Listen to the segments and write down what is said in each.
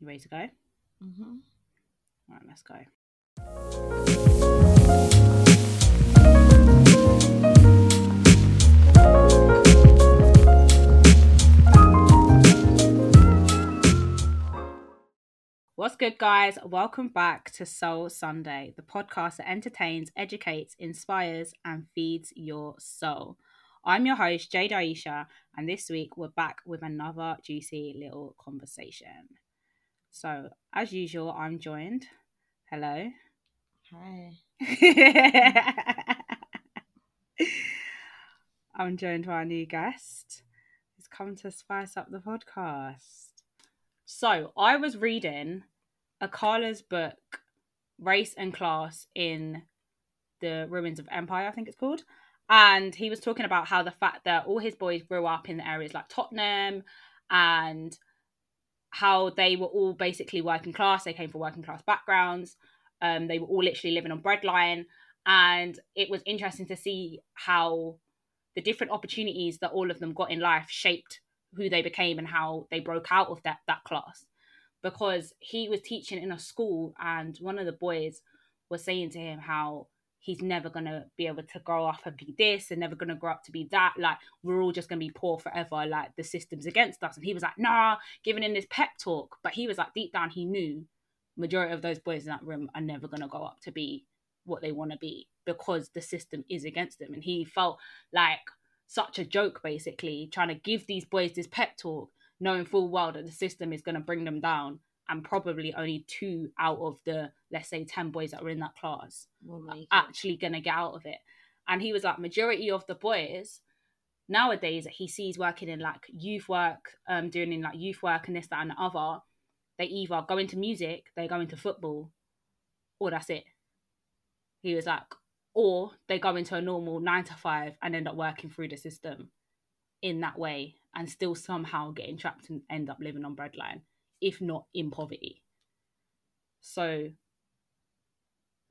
You ready to go? Mm-hmm. All right, let's go. What's good, guys? Welcome back to Soul Sunday, the podcast that entertains, educates, inspires, and feeds your soul. I'm your host, Jade Aisha, and this week we're back with another juicy little conversation. So, as usual, I'm joined. Hello. Hi. I'm joined by a new guest who's come to spice up the podcast. So, I was reading Akala's book, Race and Class in the Ruins of Empire, I think it's called. And he was talking about how the fact that all his boys grew up in areas like Tottenham and how they were all basically working class. They came from working class backgrounds. Um, they were all literally living on breadline. And it was interesting to see how the different opportunities that all of them got in life shaped who they became and how they broke out of that, that class. Because he was teaching in a school, and one of the boys was saying to him how he's never gonna be able to grow up and be this and never gonna grow up to be that. Like we're all just gonna be poor forever. Like the system's against us. And he was like, nah, giving in this pep talk. But he was like, deep down, he knew majority of those boys in that room are never gonna go up to be what they want to be because the system is against them. And he felt like such a joke, basically, trying to give these boys this pep talk, knowing full well that the system is gonna bring them down. And probably only two out of the let's say 10 boys that were in that class actually gonna get out of it. And he was like, majority of the boys nowadays that he sees working in like youth work, um, doing in like youth work and this, that, and the other, they either go into music, they go into football, or that's it. He was like, or they go into a normal nine to five and end up working through the system in that way and still somehow getting trapped and end up living on breadline, if not in poverty. So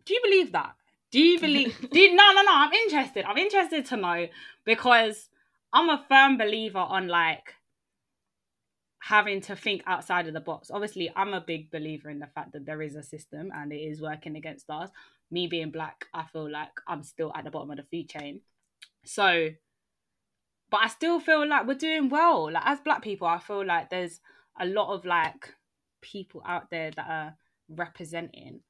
do you believe that? Do you believe? do you, no, no, no. I'm interested. I'm interested to know because I'm a firm believer on like having to think outside of the box. Obviously, I'm a big believer in the fact that there is a system and it is working against us. Me being black, I feel like I'm still at the bottom of the food chain. So, but I still feel like we're doing well. Like as black people, I feel like there's a lot of like people out there that are representing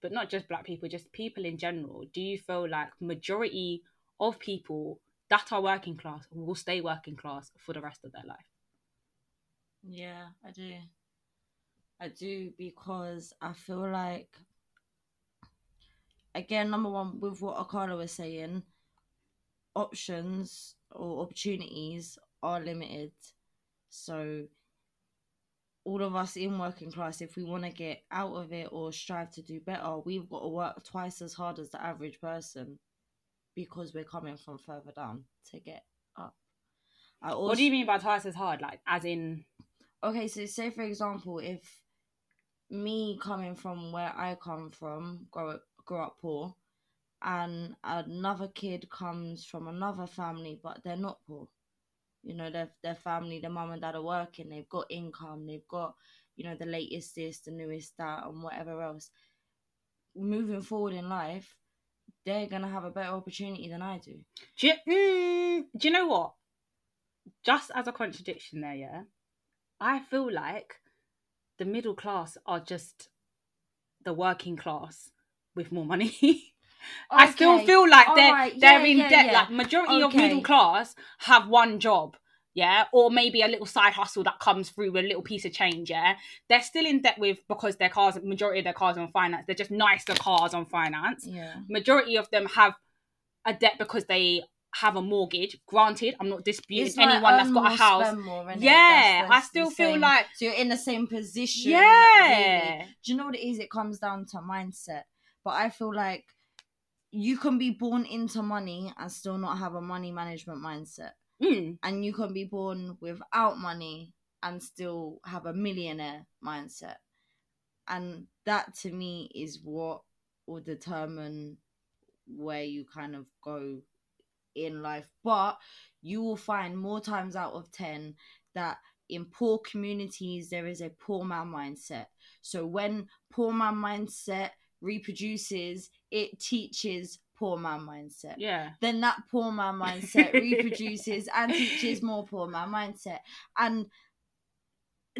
but not just black people, just people in general, do you feel like majority of people that are working class will stay working class for the rest of their life? Yeah, I do. I do because I feel like, again, number one, with what Akala was saying, options or opportunities are limited. So, all of us in working class, if we want to get out of it or strive to do better, we've got to work twice as hard as the average person because we're coming from further down to get up. Also, what do you mean by twice as hard? Like, as in, okay, so say for example, if me coming from where I come from, grow up, grow up poor, and another kid comes from another family, but they're not poor. You know, their their family, their mum and dad are working, they've got income, they've got, you know, the latest this, the newest that, and whatever else. Moving forward in life, they're gonna have a better opportunity than I do. do you, mm, do you know what? Just as a contradiction there, yeah, I feel like the middle class are just the working class with more money. I still feel like they're alright, they're in yeah, debt. yeah. Like majority of middle class have one job, yeah, or maybe a little side hustle that comes through with a little piece of change, yeah. They're still in debt with because their cars, majority of their cars are on finance. They're just nicer cars on finance. Yeah. Majority of them have a debt because they have a mortgage. Granted, I'm not disputing like anyone that's got a house. more. Yeah, That's- I still feel same. like so you're in the same position. yeah. really. Do you know what it is? It comes down to mindset. But I feel like you can be born into money and still not have a money management mindset. Mm, And you can be born without money and still have a millionaire mindset. And that to me is what will determine where you kind of go in life. But you will find more times out of 10 that in poor communities there is a poor man mindset. So when poor man mindset reproduces, it teaches poor man mindset. Yeah. Then that poor man mindset reproduces and teaches more poor man mindset. And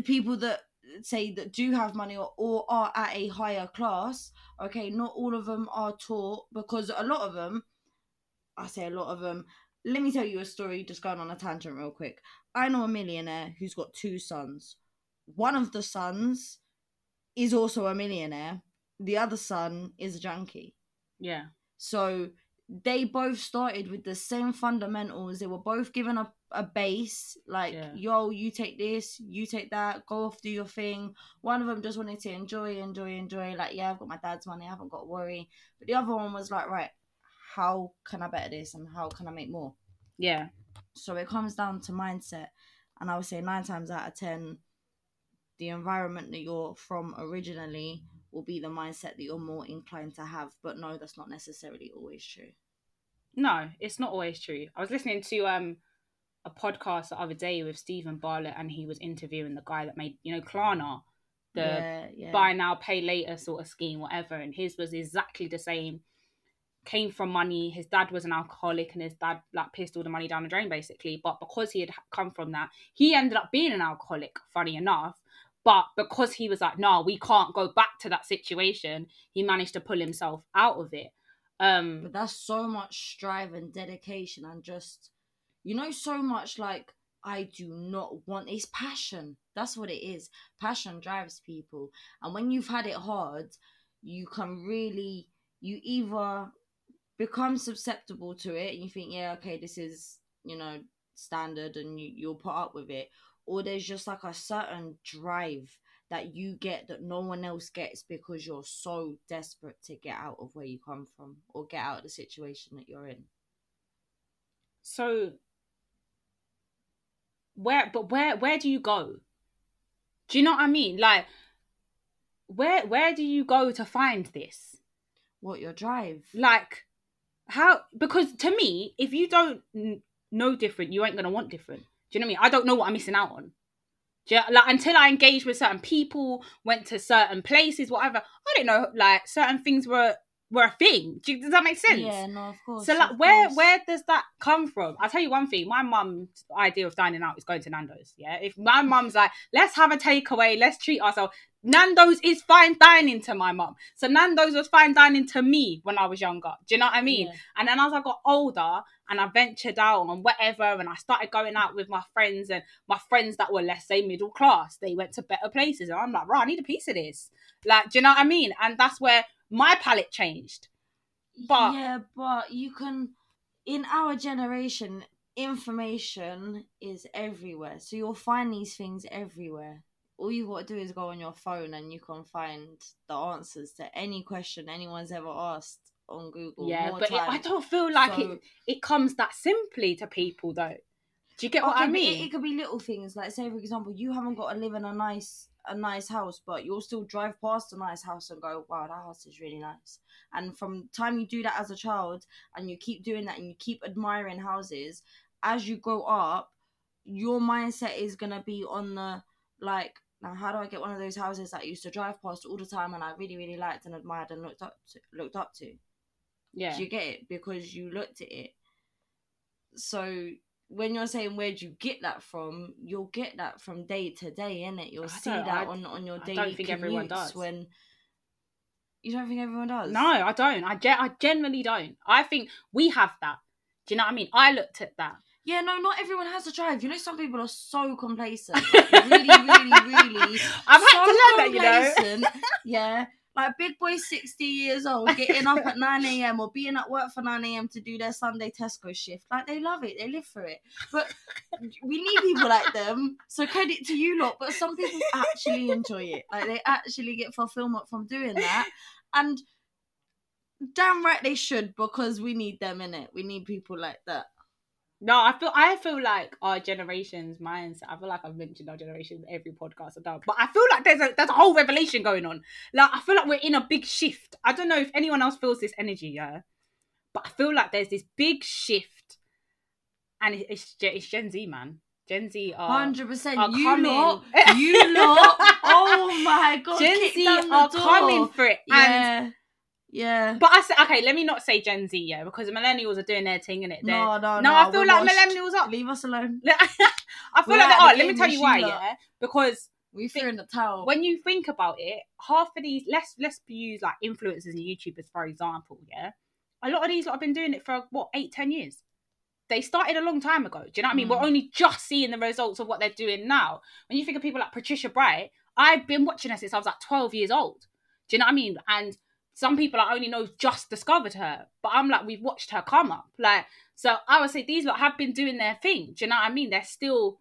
people that say that do have money or, or are at a higher class, okay, not all of them are taught because a lot of them, I say a lot of them, let me tell you a story just going on a tangent real quick. I know a millionaire who's got two sons. One of the sons is also a millionaire, the other son is a junkie. Yeah. So they both started with the same fundamentals. They were both given a, a base, like, Yeah. yo, you take this, you take that, go off, do your thing. One of them just wanted to enjoy, enjoy, enjoy. Like, yeah, I've got my dad's money, I haven't got to worry. But the other one was like, right, how can I better this and how can I make more? Yeah. So it comes down to mindset. And I would say nine times out of ten, the environment that you're from originally will be the mindset that you're more inclined to have. But no, that's not necessarily always true. No, it's not always true. I was listening to um a podcast the other day with Steven Bartlett and he was interviewing the guy that made, you know, Klarna, the yeah, yeah. buy now, pay later sort of scheme, whatever. And his was exactly the same. Came from money. His dad was an alcoholic, and his dad like pissed all the money down the drain, basically. But because he had come from that, he ended up being an alcoholic. Funny enough, but because he was like, no, we can't go back to that situation, he managed to pull himself out of it. Um, But that's so much strive and dedication and just, you know, so much like, I do not want, it's passion. That's what it is. Passion drives people. And when you've had it hard, you can really, you either become susceptible to it and you think, yeah, okay, this is, you know, standard and you, you'll put up with it. Or there's just like a certain drive that you get that no one else gets because you're so desperate to get out of where you come from or get out of the situation that you're in. so where but where where do you go do you know what i mean like where where do you go to find this What your drive? like how because to me if you don't n- know different you ain't gonna want different do you know what i mean i don't know what i'm missing out on you, like until i engaged with certain people went to certain places whatever i didn't know like certain things were were a thing do does that make sense Yeah, no, of course. so like where course. where does that come from? I'll tell you one thing, my mum's idea of dining out is going to Nando's. Yeah. If my mum's like, let's have a takeaway, let's treat ourselves. Nando's is fine dining to my mum. So Nando's was fine dining to me when I was younger. Do you know what I mean? Yeah. And then as I got older and I ventured out and whatever, and I started going out with my friends and my friends that were, let's say, middle class, they went to better places. And I'm like, right, I need a piece of this. Like, do you know what I mean? And that's where my palate changed. But- yeah, but you can in our generation, information is everywhere. So you'll find these things everywhere. All you got to do is go on your phone and you can find the answers to any question anyone's ever asked on Google. Yeah, but it, I don't feel like So- it. It comes that simply to people, though. Do you get what Okay, I mean? It, it could be little things like, say, for example, you haven't got to live in a nice a nice house, but you'll still drive past a nice house and go, "Wow, that house is really nice." And from time you do that as a child, and you keep doing that, and you keep admiring houses, as you grow up, your mindset is gonna be on the like, now how do I get one of those houses that I used to drive past all the time and I really, really liked and admired and looked up to, looked up to? yeah, Do you get it? Because you looked at it. So when you're saying where'd you get that from, you'll get that from day to day, innit? You'll I see that I- on, on your I don't think everyone does. When you don't think everyone does? no, I don't. I gen- I generally don't. I think we have that. Do you know what I mean? I looked at that. Yeah, no, not everyone has a drive. You know, some people are so complacent. Like, really, really, really. I've had so to learn that, you know. complacent, yeah. Like big boy, sixty years old, getting up at nine a.m. or being at work for nine a.m. to do their Sunday Tesco shift. Like they love it, they live for it. But we need people like them. So credit to you lot. But some people actually enjoy it. Like they actually get fulfillment from doing that, and damn right they should because we need them in it. We need people like that. No, I feel I feel like our generation's mindset. I feel like I've mentioned our generation every podcast I've done, but I feel like there's a there's a whole revelation going on. Like I feel like we're in a big shift. I don't know if anyone else feels this energy, yeah, but I feel like there's this big shift, and it- it's Gen- it's Gen Z, man. Gen Z are Hundred percent. You coming. lot, you lot. Oh my god. Gen Z are door. coming for it. And Yeah, but I said okay, let me not say Gen Z, yeah, because the millennials are doing their thing in it. No, no, no. no, I feel like washed. millennials are. Leave us alone. I feel We're like they are. the Let me tell you why, Sheila. yeah, because We threw in the towel. when you think about it, half of these let's let's use like influencers and YouTubers for example, yeah. A lot of these lot have been doing it for what eight, ten years. They started a long time ago. Do you know what I mean? Mm. We're only just seeing the results of what they're doing now. When you think of people like Patricia Bright, I've been watching her since I was like 12 years old. Do you know what I mean? And some people I only know just discovered her, but I'm like, we've watched her come up. Like, so I would say these lot have been doing their thing. Do you know what I mean? They're still,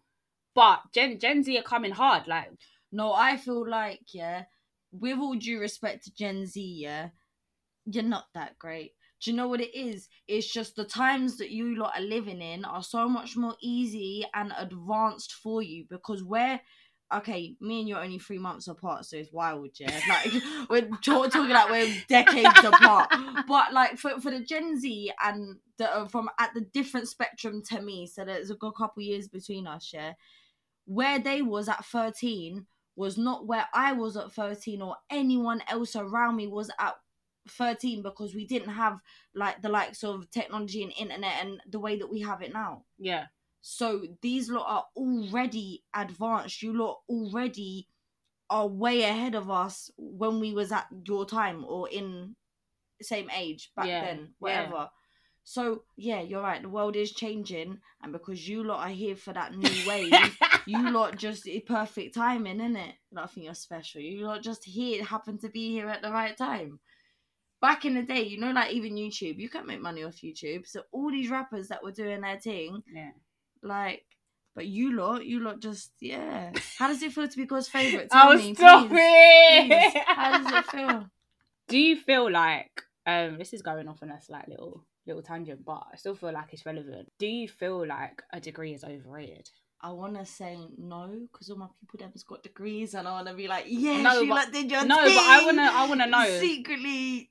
but Gen Gen Z are coming hard. Like, No, I feel like, yeah, with all due respect to Gen Z, yeah, you're not that great. Do you know what it is? It's just the times that you lot are living in are so much more easy and advanced for you because we're okay, me and you are only three months apart, so it's wild, yeah. Like we're talk- talking like we're decades apart. But like for, for the Gen Z and the uh, from at the different spectrum to me, so there's a good couple years between us, yeah. Where they was at 13 was not where I was at 13 or anyone else around me was at 13 because we didn't have like the likes of technology and internet and the way that we have it now. yeah. So these lot are already advanced. You lot already are way ahead of us when we was at your time or in same age back Yeah, then, yeah. whatever. So yeah, you're right. The world is changing, and because you lot are here for that new wave, you lot just perfect timing, isn't it? Nothing you're special. You lot just here happen to be here at the right time. Back in the day, you know, like even YouTube, you can't make money off YouTube. So all these rappers that were doing their thing, yeah. Like, but you lot, you lot just yeah. How does it feel to be God's favorite? Tell Oh, me, stop please. it! Please. How does it feel? Do you feel like um this is going off on a slight little little tangent, but I still feel like it's relevant. Do you feel like a degree is overrated? I want to say no because all my people them has got degrees, and I want to be like, yeah, No, you but- lot did your no, thing. but I wanna I wanna know. secretly.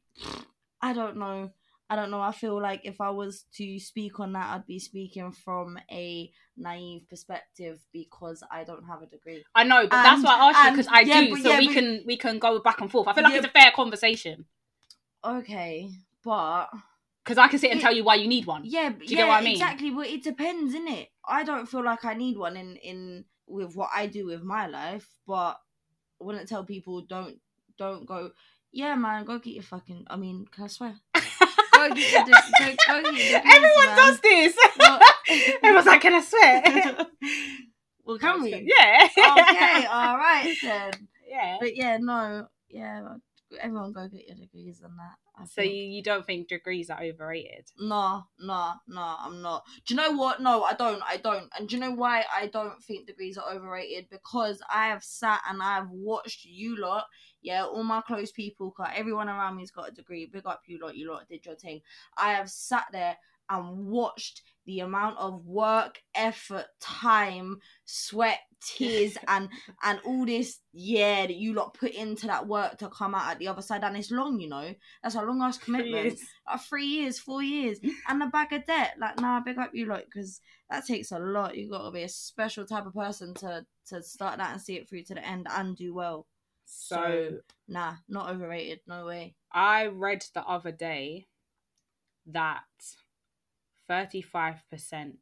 I don't know. I don't know. I feel like if I was to speak on that, I'd be speaking from a naive perspective because I don't have a degree. I know, but that's why I asked you because I yeah, do, but- so yeah, we but- can we can go back and forth. I feel like Yeah. it's a fair conversation Okay, but because I can sit and It- tell you why you need one. yeah, you yeah, get what I mean? exactly. But it depends, innit? I don't feel like I need one in in with what I do with my life, but I wouldn't tell people don't don't go. Yeah, man, go get your fucking. I mean, can I swear? Go get your. Go, go get your degrees, Everyone does this. Everyone's like, "Can I swear?" well, can we? Yeah. okay, all right then. Yeah. But yeah, no, yeah, everyone go get your degrees and that. I So think. you, you don't think degrees are overrated? No, no, no, I'm not. Do you know what? No, I don't. I don't. And do you know why I don't think degrees are overrated? Because I have sat and I've watched you lot. Yeah, all my close people, cause everyone around me's got a degree. Big up you lot. You lot did your thing. I have sat there and watched the amount of work, effort, time, sweat, tears, and and all this yeah that you lot put into that work to come out at the other side. And it's long, you know. That's a long ass commitment Yes. uh, three years, four years, and a bag of debt. Like, nah, big up you lot, because that takes a lot. You got to be a special type of person to to start that and see it through to the end and do well. So Nah, not overrated. No way. I read the other day that 35%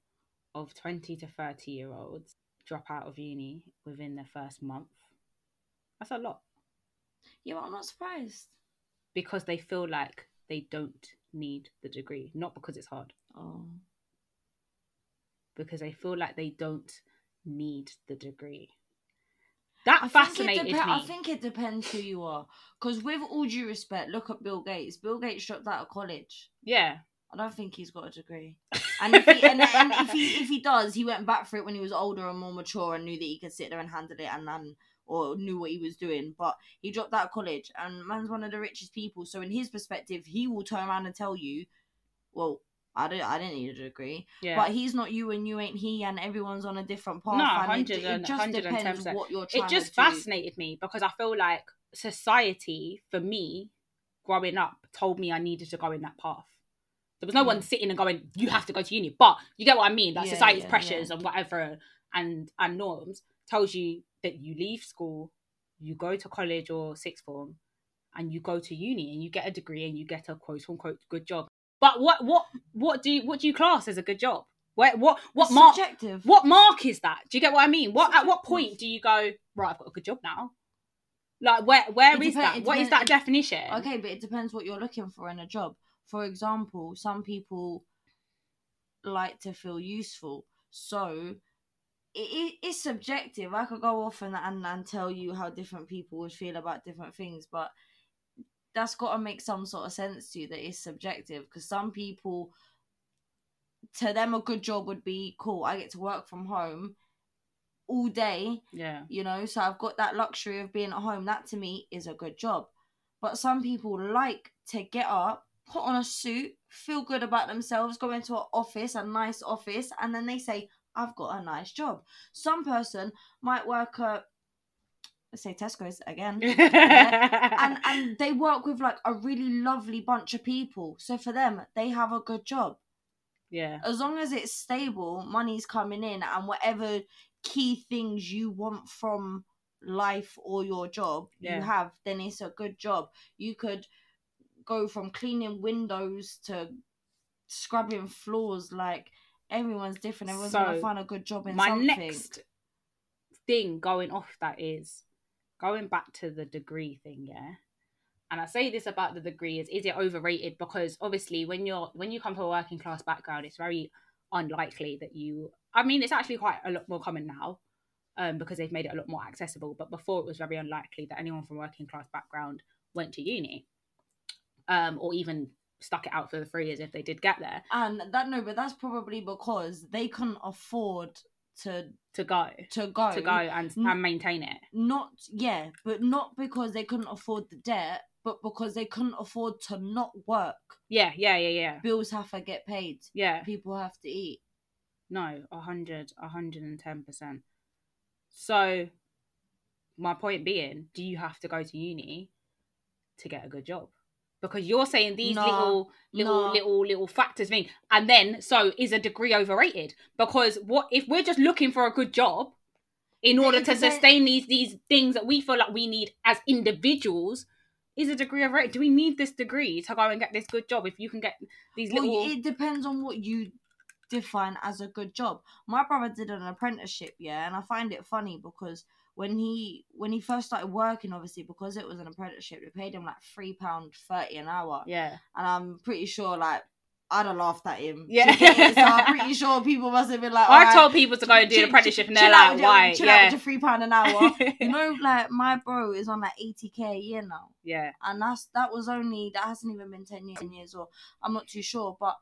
of 20 to 30 year olds drop out of uni within their first month. That's a lot Yeah, but I'm not surprised. because they feel like they don't need the degree, not because it's hard, Oh, because they feel like they don't need the degree. That I fascinated depe- me. I think it depends who you are. Because with all due respect, look at Bill Gates. Bill Gates dropped out of college. yeah. I don't think he's got a degree. And if he and, and if he if he does, he went back for it when he was older and more mature and knew that he could sit there and handle it and and or knew what he was doing. But he dropped out of college and man's one of the richest people. So in his perspective, he will turn around and tell you, "Well, I didn't I didn't need a degree." Yeah. But he's not you and you ain't he, and everyone's on a different path. No, and it, 100 and- it just 110%. depends what you're trying it just do. fascinated me because I feel like society, for me, growing up, told me I needed to go in that path. There was no one Mm. sitting and going, "You have to go to uni," but you get what I mean. Like Yeah, society's yeah, pressures and whatever, and and norms tells you that you leave school, you go to college or sixth form, and you go to uni and you get a degree and you get a quote unquote good job. But what what what do you what do you class as a good job? Where what what It's mark subjective. what mark is that? Do you get what I mean? What at what point do you go right? I've got a good job now. Like where where is that? What is that it- definition? Okay, but it depends what you're looking for in a job. For example, some people like to feel useful, so it, it, it's subjective. I could go off and, and and tell you how different people would feel about different things, but that's got to make some sort of sense to you that it's subjective. Because some people, to them, a good job would be cool. I get to work from home all day Yeah. you know so i've got that luxury of being at home that to me is a good job but some people like to get up put on a suit feel good about themselves go into an office a nice office and then they say i've got a nice job some person might work at say tesco's again and and they work with like a really lovely bunch of people so for them they have a good job yeah. as long as it's stable, money's coming in, and whatever key things you want from life or your job Yeah. you have, then it's a good job. You could go from cleaning windows to scrubbing floors. Like everyone's different. Everyone's gonna find a good job in My something. next thing going off that is going back to the degree thing, yeah. And I say this about the degree is is it overrated? Because obviously when you're when you come from a working class background, it's very unlikely that you I mean it's actually quite a lot more common now. Um, because they've made it a lot more accessible. But before it was very unlikely that anyone from working class background went to uni. Um, or even stuck it out for the three years if they did get there And that no, but that's probably because they couldn't afford to to go. to go To go and, and maintain it. not yeah, but not because they couldn't afford the debt, but because they couldn't afford to not work. Yeah, yeah, yeah, yeah. Bills have to get paid. Yeah. People have to eat. No, a hundred, a hundred and ten percent. So, my point being, do you have to go to uni to get a good job? Because you're saying these No, little, little, no. little, little factors thing, and then so is a degree overrated? Because what if we're just looking for a good job in order to sustain these these things that we feel like we need as individuals? Is a degree overrated? Do we need this degree to go and get this good job? If you can get these Well, little, it depends on what you define as a good job. My brother did an apprenticeship, yeah, and I find it funny because when he when he first started working, obviously because it was an apprenticeship, they paid him like three pound thirty an hour, yeah, and I'm pretty sure like I'd have laughed at him. Yeah. To get it, so I'm pretty sure people must have been like, I told people to go and do an apprenticeship, and they're like, with your- "Why?" Chill out with Yeah, your three pound an hour. you know, like my bro is on like eighty k a year now, yeah, and that's that was only that hasn't even been ten years, 10 years or I'm not too sure, but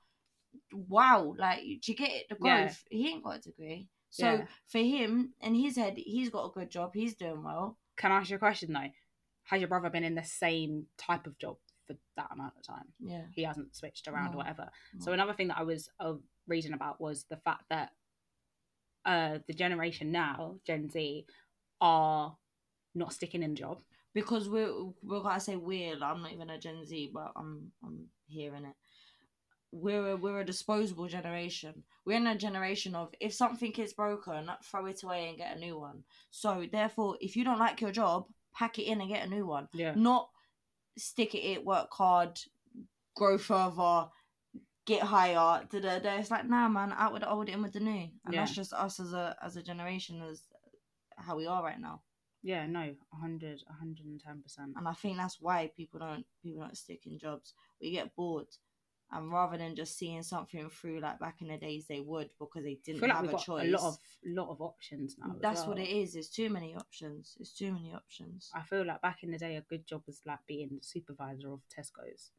wow, like do you get it? The Yeah. growth. He ain't got a degree, so Yeah. for him in his head, he's got a good job. He's doing well. Can I ask you a question though? Has your brother been in the same type of job for that amount of time? Yeah, He hasn't switched around No. or whatever. So another thing that I was uh, reading about was the fact that uh, the generation now, Gen Z, are not sticking in a job. because we're we're gonna say we're. I'm not even a Gen Z, but I'm I'm hearing it. We're a, we're a disposable generation. We're in a generation of if something is broken, throw it away and get a new one. So therefore, if you don't like your job, pack it in and get a new one. Yeah, Not stick at it, work hard, grow further, get higher. Da, da, da. It's like nah, man, out with the old, in with the new, and Yeah. that's just us as a as a generation, as how we are right now. yeah, no, 100, 110 percent. and I think that's why people don't people don't stick in jobs. We get bored, and rather than just seeing something through like back in the days, they would because they didn't like have we've a got choice. a lot of lot of options now. that's what well. it is. There's too many options. It's too many options. I feel like back in the day, a good job was like being the supervisor of Tesco's,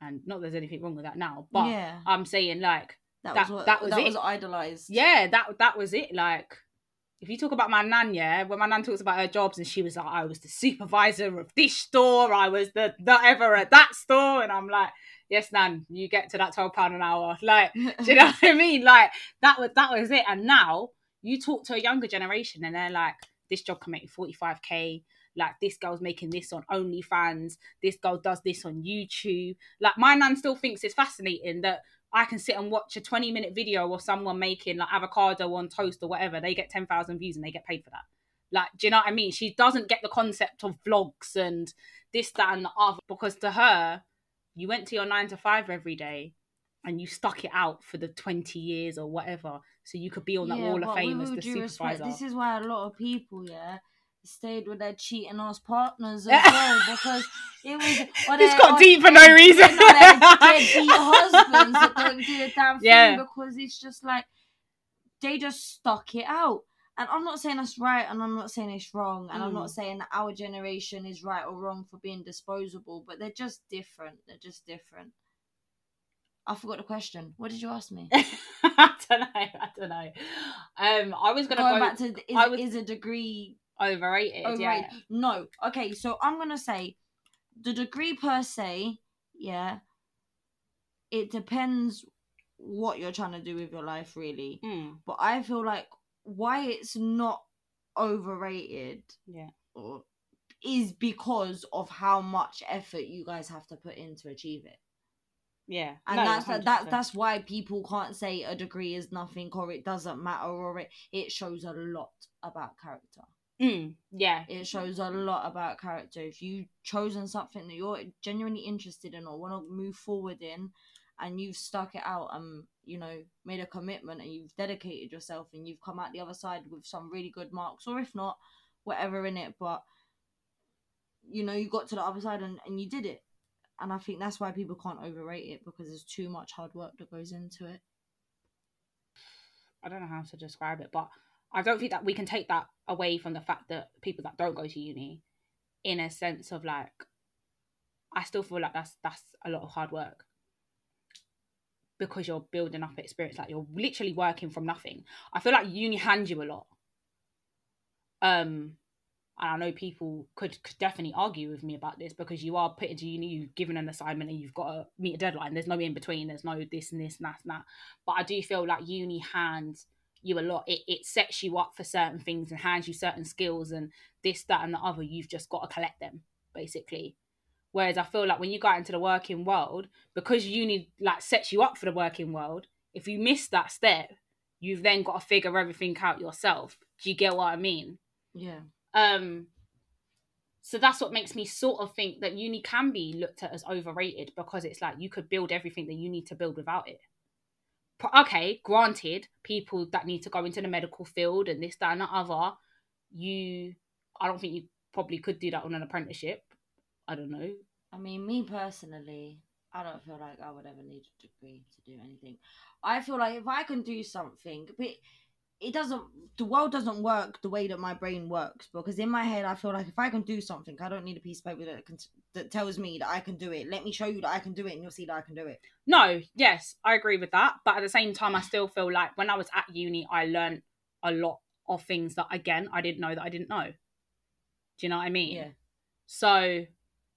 and not that there's anything wrong with that now, but yeah, I'm saying like, that, that- was what, that was that it. was idolized. yeah, that that was it. Like, if you talk about my nan, yeah, when my nan talks about her jobs, and she was like, I was the supervisor of this store, I was the ever at that store, and I'm like, yes, nan, you get to that twelve pound an hour, like. Do you know what I mean? Like that was that was it. And now you talk to a younger generation and they're like, this job can make you 45k. Like this girl's making this on OnlyFans. This girl does this on YouTube. Like my nan still thinks it's fascinating that I can sit and watch a 20 minute video of someone making like avocado on toast or whatever. They get 10,000 views and they get paid for that. Like, do you know what I mean? She doesn't get the concept of vlogs and this, that, and the other because to her, you went to your nine to five every day and you stuck it out for the 20 years or whatever so you could be on that wall of fame as the supervisor. Respect, this is why a lot of people, yeah, stayed with their cheating ass partners as well because it was. Or It's their- got or deep for no reason. you know, their deadbeat husbands that don't do a damn thing Yeah. because it's just like they just stuck it out. And I'm not saying that's right, and I'm not saying it's wrong, and I'm not Mm. saying that our generation is right or wrong for being disposable, but they're just different. They're just different. I forgot the question. What did you ask me? I don't know. I don't know. Um, I was gonna Going go back to is, was- is a degree overrated. overrated? Yeah. No. Okay, so I'm gonna say the degree per se, yeah. It depends what you're trying to do with your life, really. Mm, But I feel like why it's not overrated yeah. or is because of how much effort you guys have to put in to achieve it. Yeah. and No, that's 100%. that that's why people can't say a degree is nothing or it doesn't matter or it it shows a lot about character Mm, yeah. it shows a lot about character if you've chosen something that you're genuinely interested in or want to move forward in and you've stuck it out and you know made a commitment and you've dedicated yourself and you've come out the other side with some really good marks or if not whatever in it but you know you got to the other side and, and you did it. And i think that's why people can't overrate it because there's too much hard work that goes into it. I don't know how to describe it, but I don't think that we can take that away from the fact that people that don't go to uni, in a sense of like, I still feel like that's that's a lot of hard work because you're building up experience. Like you're literally working from nothing. I feel like uni hands you a lot. Um, and I know people could, could definitely argue with me about this because you are put into uni, you've given an assignment and you've got to meet a deadline. There's no in between. There's no this and this and that and that. But I do feel like uni hands you a lot. It, it sets you up for certain things and hands you certain skills and this, that, and the other. You've just got to collect them, basically. Whereas I feel like when you got into the working world, because uni like sets you up for the working world, if you miss that step, you've then got to figure everything out yourself. Do you get what I mean? yeah Um, so that's what makes me sort of think that uni can be looked at as overrated because it's like you could build everything that you need to build without it. Okay, granted, people that need to go into the medical field and this, that, and the other, you, I don't think you probably could do that on an apprenticeship. I don't know. I mean, me personally, I don't feel like I would ever need a degree to do anything. I feel like if I can do something, but it doesn't, the world doesn't work the way that my brain works. Because in my head, I feel like if I can do something, I don't need a piece of paper that, can, that tells me that I can do it. Let me show you that I can do it, and you'll see that I can do it. No, yes, I agree with that. But at the same time, I still feel like when I was at uni, I learned a lot of things that, again, I didn't know that I didn't know. Do you know what I mean? Yeah. So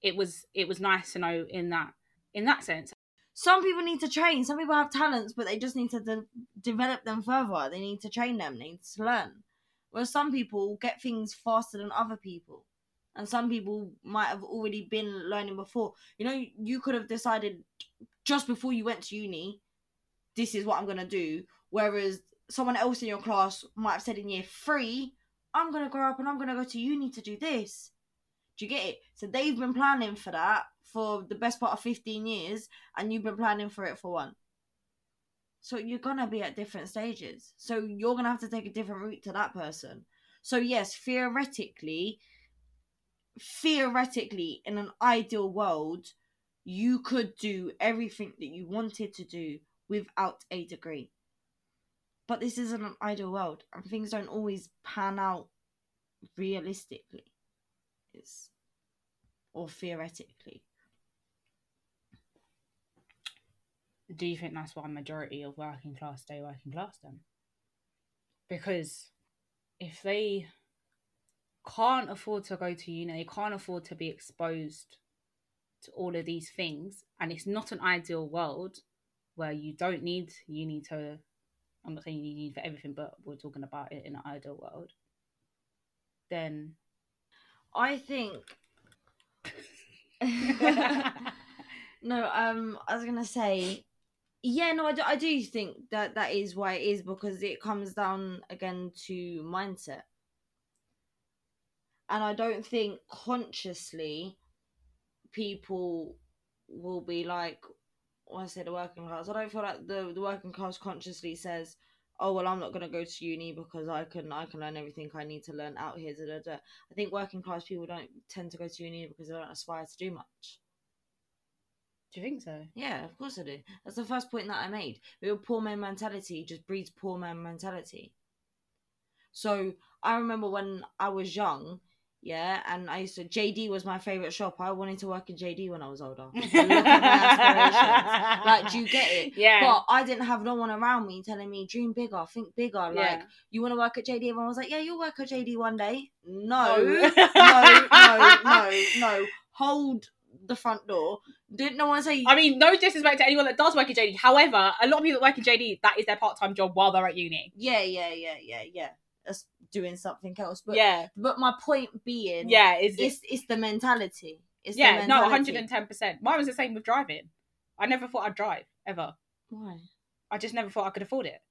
it was it was nice to know in that in that sense. Some people need to train. Some people have talents, but they just need to de- develop them further. They need to train them. They need to learn. Whereas some people get things faster than other people. And some people might have already been learning before. You know, you could have decided just before you went to uni, this is what I'm going to do. Whereas someone else in your class might have said in year three, I'm going to grow up and I'm going to go to uni to do this. Do you get it? So they've been planning for that for the best part of 15 years, and you've been planning for it for one. So you're gonna be at different stages. So you're gonna have to take a different route to that person. So yes, theoretically, theoretically, in an ideal world, you could do everything that you wanted to do without a degree. But this isn't an ideal world, and things don't always pan out realistically. It's or theoretically. Do you think that's why majority of working class stay working class then? Because if they can't afford to go to uni, they can't afford to be exposed to all of these things, and it's not an ideal world where you don't need uni to. I'm not saying you need for everything, but we're talking about it in an ideal world. Then I think. no, um, I was gonna say, Yeah, no, I do, I do think that that is why it is because it comes down again to mindset. And I don't think consciously people will be like, when I say the working class, I don't feel like the, the working class consciously says, oh well i'm not going to go to uni because i can i can learn everything i need to learn out here da, da, da. i think working class people don't tend to go to uni because they don't aspire to do much Do you think so? yeah of course i do that's the first point that i made your poor man mentality just breeds poor man mentality so i remember when i was young yeah, and I used to JD was my favorite shop. I wanted to work in JD when I was older. Look at my aspirations. Like, do you get it? Yeah. But I didn't have no one around me telling me dream bigger, think bigger. Like Yeah. you want to work at JD, everyone was like, yeah, you'll work at JD one day. No, No. no, no, no, no. Hold the front door. Didn't no one say? I mean, no disrespect to anyone that does work in JD. However, a lot of people that work in JD, that is their part time job while they're at uni. yeah, yeah, yeah, yeah, yeah. That's doing something else. But yeah. but my point being, Yeah. Is it? it's it's the mentality. It's the Yeah. No, 110%. Mine was the same with driving. I never thought I'd drive, ever. Why? I just never thought I could afford it.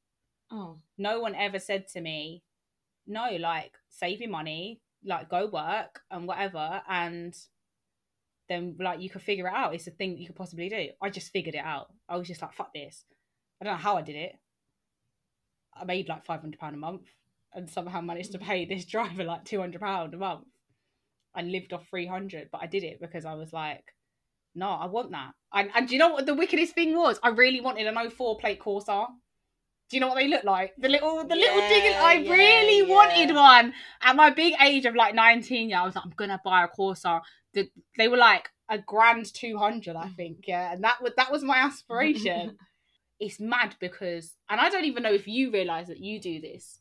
Oh, No one ever said to me, no, like, save your money, like, go work and whatever. And then, like, you could figure it out. It's a thing that you could possibly do. I just figured it out. I was just like, fuck this. I don't know how I did it. I made like £500 a month and somehow managed to pay this driver like £200 a month and lived off 300 but I did it because I was like, no, I want that. And, and do you know what the wickedest thing was? I really wanted an 04 plate Corsa. Do you know what they look like? The little, the little Yeah, digging. I yeah, really yeah. wanted one. At my big age of like 19, yeah, I was like, I'm gonna buy a Corsa. The, they were like a grand 200, I think. Yeah, and that was that was my aspiration. it's mad because, and I don't even know if you realize that you do this,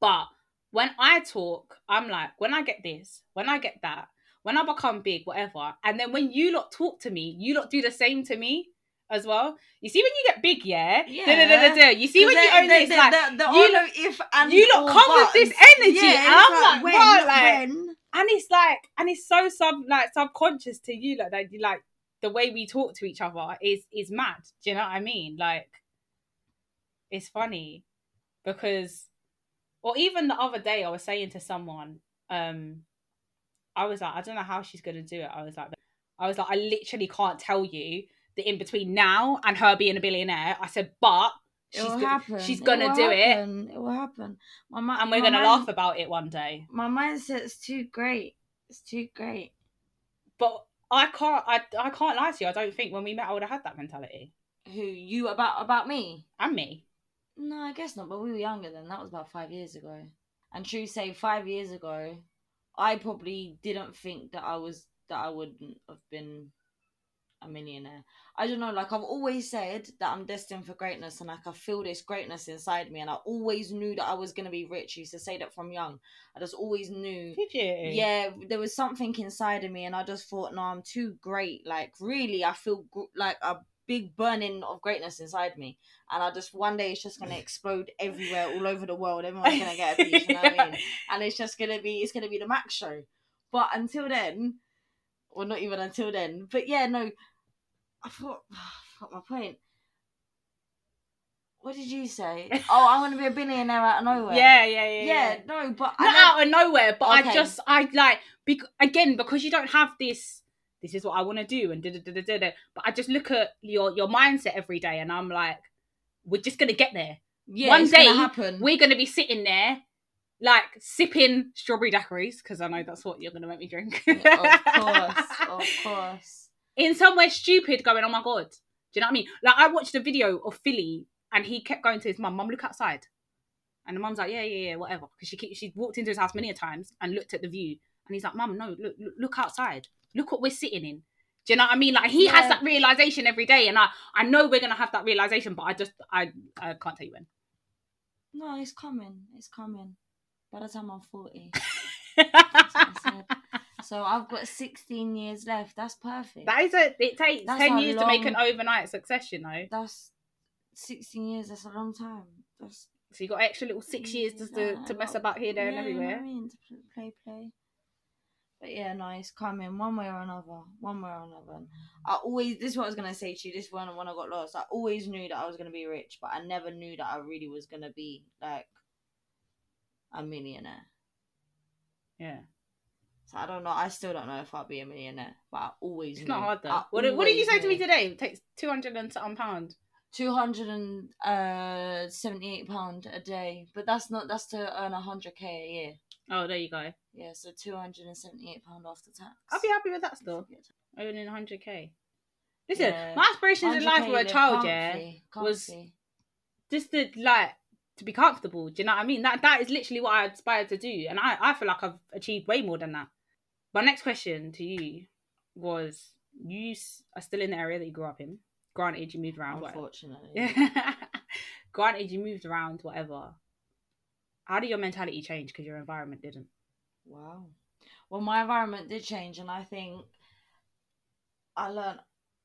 but when I talk, I'm like, when I get this, when I get that, when I become big, whatever, and then when you lot talk to me, you lot do the same to me as well. You see, when you get big, yeah, Yeah. Da, da, da, da, da. You see, when you own this, like, you know if and you lot come with this energy, Yeah, and I'm like, when, right, like- when. and it's like, and it's so sub like subconscious to you, like that, you like the way we talk to each other is is mad. Do you know what I mean? Like, it's funny because, or even the other day, I was saying to someone, um, I was like, I don't know how she's gonna do it. I was like, I was like, I literally can't tell you that in between now and her being a billionaire. I said, but It she's will go- happen. she's gonna will do it, happen. It will happen. My mi- and we're gonna mind- laugh about it one day. My mindset's too great. It's too great. But I can't, I, I can't lie to you. I don't think when we met, I would have had that mentality. Who you about about me? And me. No, I guess not. But we were younger then. That was about five years ago. And true say, five years ago, I probably didn't think that I was that I wouldn't have been a millionaire. I don't know. Like I've always said that I'm destined for greatness, and like I feel this greatness inside me, and I always knew that I was gonna be rich. I used to say that from young. I just always knew. Did you? Yeah, there was something inside of me, and I just thought, no, I'm too great. Like, really, I feel gr- like a big burning of greatness inside me, and I just one day it's just gonna explode everywhere, all over the world. Everyone's gonna get a piece, you know what I mean? And it's just gonna be, it's gonna be the Max show. But until then, well, not even until then. But yeah, no, I thought, I forgot my point. What did you say? oh, I'm gonna be a billionaire out of nowhere. Yeah, yeah, yeah. yeah, yeah. no, but Not out of nowhere, but I just, I like, bec- again, because you don't have this, this is what I want to do, and da da da da da. But I just look at your your mindset every day, and I'm like, we're just gonna get there. yeah, one gonna day, happen. We're gonna be sitting there, like sipping strawberry daiquiris, because I know that's what you're gonna make me drink. of course, of course. in somewhere stupid going, oh my god. Do you know what I mean? Like I watched a video of Philly and he kept going to his mum, Mum, look outside. And the mum's like, Yeah, yeah, yeah, whatever. Because she keep, she walked into his house many a times and looked at the view. And he's like, Mum, no, look, look, look outside. Look what we're sitting in. Do you know what I mean? Like he has that realization every day, and I, I know we're gonna have that realization, but I just I, I can't tell you when. No, it's coming. It's coming. By the time I'm 40. That's what I said. So I've got 16 years left. That's perfect. that is a it takes That's ten a years to make an overnight success, you know. That's 16 years. That's a long time. That's So you got extra little six years just to, to mess about here, there, and yeah, you know what everywhere. I mean, to play, play. But yeah, no, it's coming one way or another. One way or another. And I always this is what I was gonna say to you. This one when I got lost, I always knew that I was gonna be rich, but I never knew that I really was gonna be like a millionaire. Yeah. So I don't know. I still don't know if I'll be a millionaire, but I always. It's knew. not hard though. I What did, what did you say to me today? It takes two hundred and something pound. Two hundred and uh, seventy-eight pound a day, but that's not. That's to earn hundred k a year. Oh, there you go. Yeah, so two hundred and seventy-eight pound after tax. I'll be happy with that still. Earning hundred k. Listen, Yeah. my aspirations in life 100K a child, yeah, comfy, was- comfy. just to like to be comfortable. Do you know what I mean? That that is literally what I aspire to do, and I I feel like I've achieved way more than that. My next question to you was: You are still in the area that you grew up in. Granted, you moved around. Unfortunately, Yeah. Granted, you moved around, whatever. How did your mentality change because your environment didn't? Wow. Well, my environment did change, and I think I learned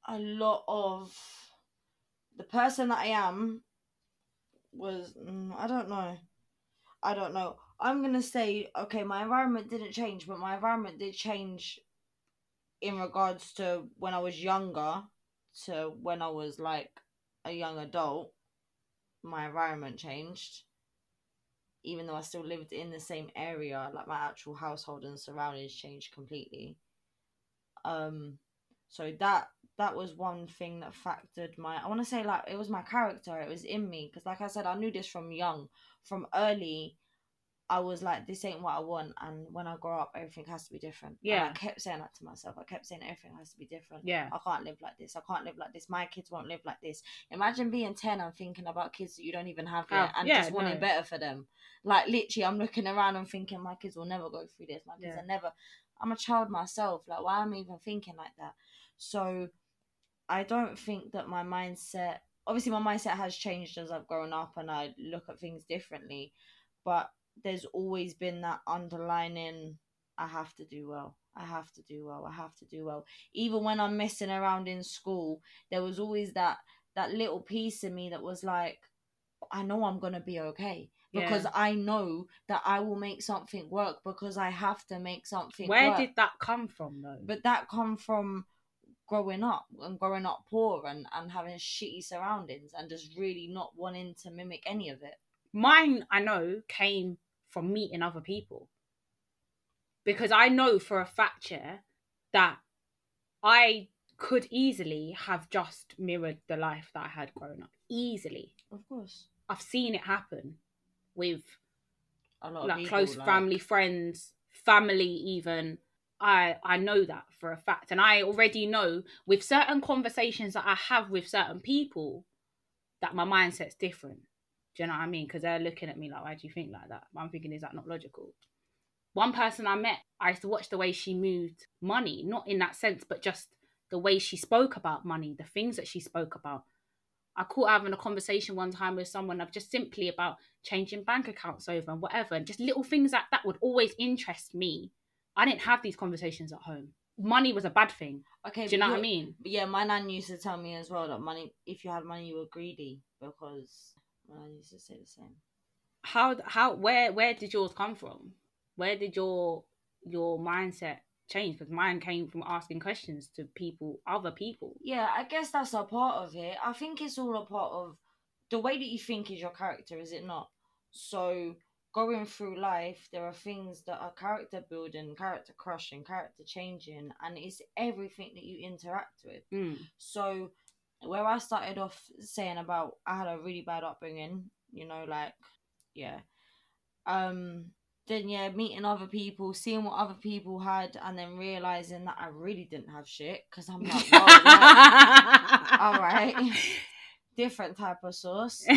a lot of the person that I am was mm, I don't know. I don't know. I'm gonna say okay. My environment didn't change, but my environment did change in regards to when I was younger to when I was like a young adult. My environment changed even though I still lived in the same area, like my actual household and surroundings changed completely. Um, so that that was one thing that factored my. I want to say like it was my character. It was in me because, like I said, I knew this from young, from early. I was like, this ain't what I want, and when I grow up, everything has to be different. And Yeah. I kept saying that to myself. I kept saying everything has to be different. Yeah. I can't live like this. I can't live like this. My kids won't live like this. Imagine being 10 and thinking about kids that you don't even have yet Oh, and yeah, just wanting no. better for them. Like, literally, I'm looking around and thinking, my kids will never go through this. My kids Yeah. are never. I'm a child myself. Like, why am I even thinking like that? So, I don't think that my mindset. Obviously, my mindset has changed as I've grown up and I look at things differently. But there's always been that underlining I have to do well. I have to do well. I have to do well. Even when I'm messing around in school, there was always that that little piece in me that was like, I know I'm gonna be okay because Yeah. I know that I will make something work because I have to make something Where work. did that come from though? But that come from growing up and growing up poor and, and having shitty surroundings and just really not wanting to mimic any of it. Mine, I know, came from meeting other people. Because I know for a fact, yeah, that I could easily have just mirrored the life that I had grown up. Easily. Of course. I've seen it happen with A lot of like people, close like- family, friends, family even. I I know that for a fact. And I already know with certain conversations that I have with certain people that my mindset's different. Do you know what I mean? Because they're looking at me like, why do you think like that? But I'm thinking, is that not logical? One person I met, I used to watch the way she moved money, not in that sense, but just the way she spoke about money, the things that she spoke about. I caught having a conversation one time with someone of just simply about changing bank accounts over and whatever, and just little things like that would always interest me. I didn't have these conversations at home. Money was a bad thing. Okay, Do you know what I mean? Yeah, my nan used to tell me as well that money, if you had money, you were greedy because nan used to say the same. How how where where did yours come from? Where did your your mindset change? Because mine came from asking questions to people, other people. Yeah, I guess that's a part of it. I think it's all a part of the way that you think is your character, is it not? So going through life, there are things that are character building, character crushing, character changing, and it's everything that you interact with. Mm. So where I started off saying about I had a really bad upbringing, you know, like yeah. Um then yeah, meeting other people, seeing what other people had and then realizing that I really didn't have shit cuz I'm like, like, all right. different type of sauce.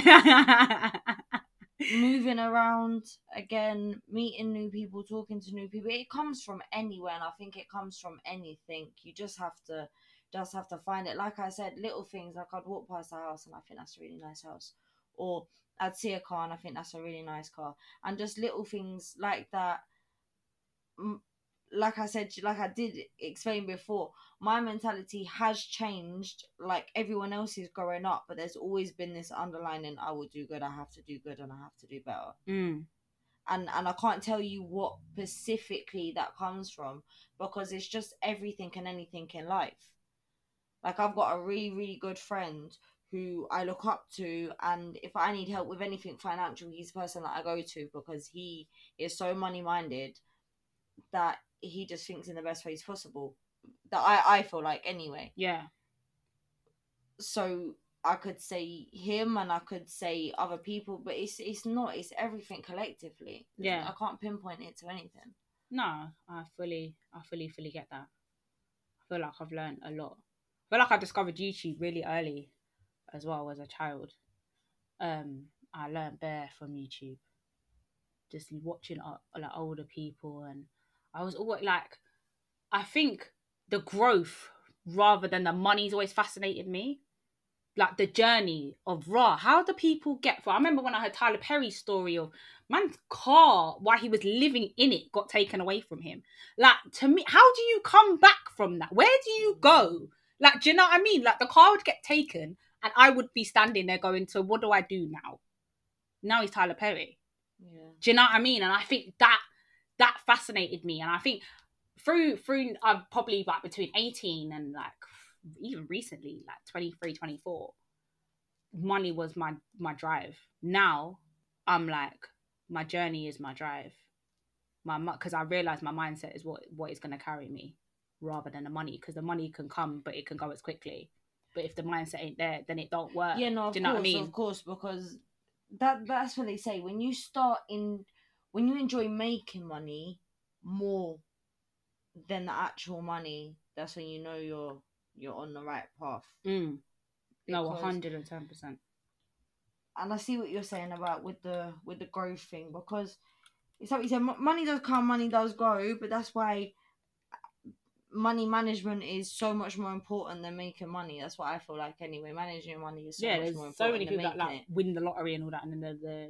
Moving around again, meeting new people, talking to new people. It comes from anywhere and I think it comes from anything. You just have to just have to find it. Like I said, little things like I'd walk past a house and I think that's a really nice house. Or I'd see a car and I think that's a really nice car. And just little things like that. Like I said, like I did explain before, my mentality has changed like everyone else's growing up, but there's always been this underlining I will do good, I have to do good, and I have to do better. mm. and and I can't tell you what specifically that comes from because it's just everything and anything in life. Like I've got a really really good friend who I look up to, and if I need help with anything financial, he's the person that I go to because he is so money minded that he just thinks in the best ways possible. That I I feel like anyway. Yeah. So I could say him and I could say other people, but it's it's not. It's everything collectively. Yeah. I can't pinpoint it to anything. No, I fully, I fully, fully get that. I feel like I've learned a lot. Feel like I discovered YouTube really early, as well as a child. Um, I learned bare from YouTube, just watching uh, like older people, and I was always like, I think the growth rather than the money's always fascinated me like the journey of raw. How do people get for? I remember when I heard Tyler Perry's story of man's car while he was living in it got taken away from him. Like to me, how do you come back from that? Where do you go? Like, do you know what I mean? Like the car would get taken, and I would be standing there going, "So what do I do now?" Now he's Tyler Perry. Yeah. Do you know what I mean? And I think that that fascinated me, and I think through through I'm probably like between 18 and like even recently like 23 24 money was my my drive now i'm like my journey is my drive my because i realize my mindset is what what is going to carry me rather than the money because the money can come but it can go as quickly but if the mindset ain't there then it don't work Yeah, no, of do you know course, what i mean of course, because that that's what they say. When you start in, when you enjoy making money more than the actual money, that's when you know you're you're on the right path. mm. no 110% and I see what you're saying about with the with the growth thing because it's like you said, money does come, money does go, but that's why money management is so much more important than making money. That's what I feel like anyway. Managing your money is so yeah much there's more so many than people that like win the lottery and all that and then they're, they're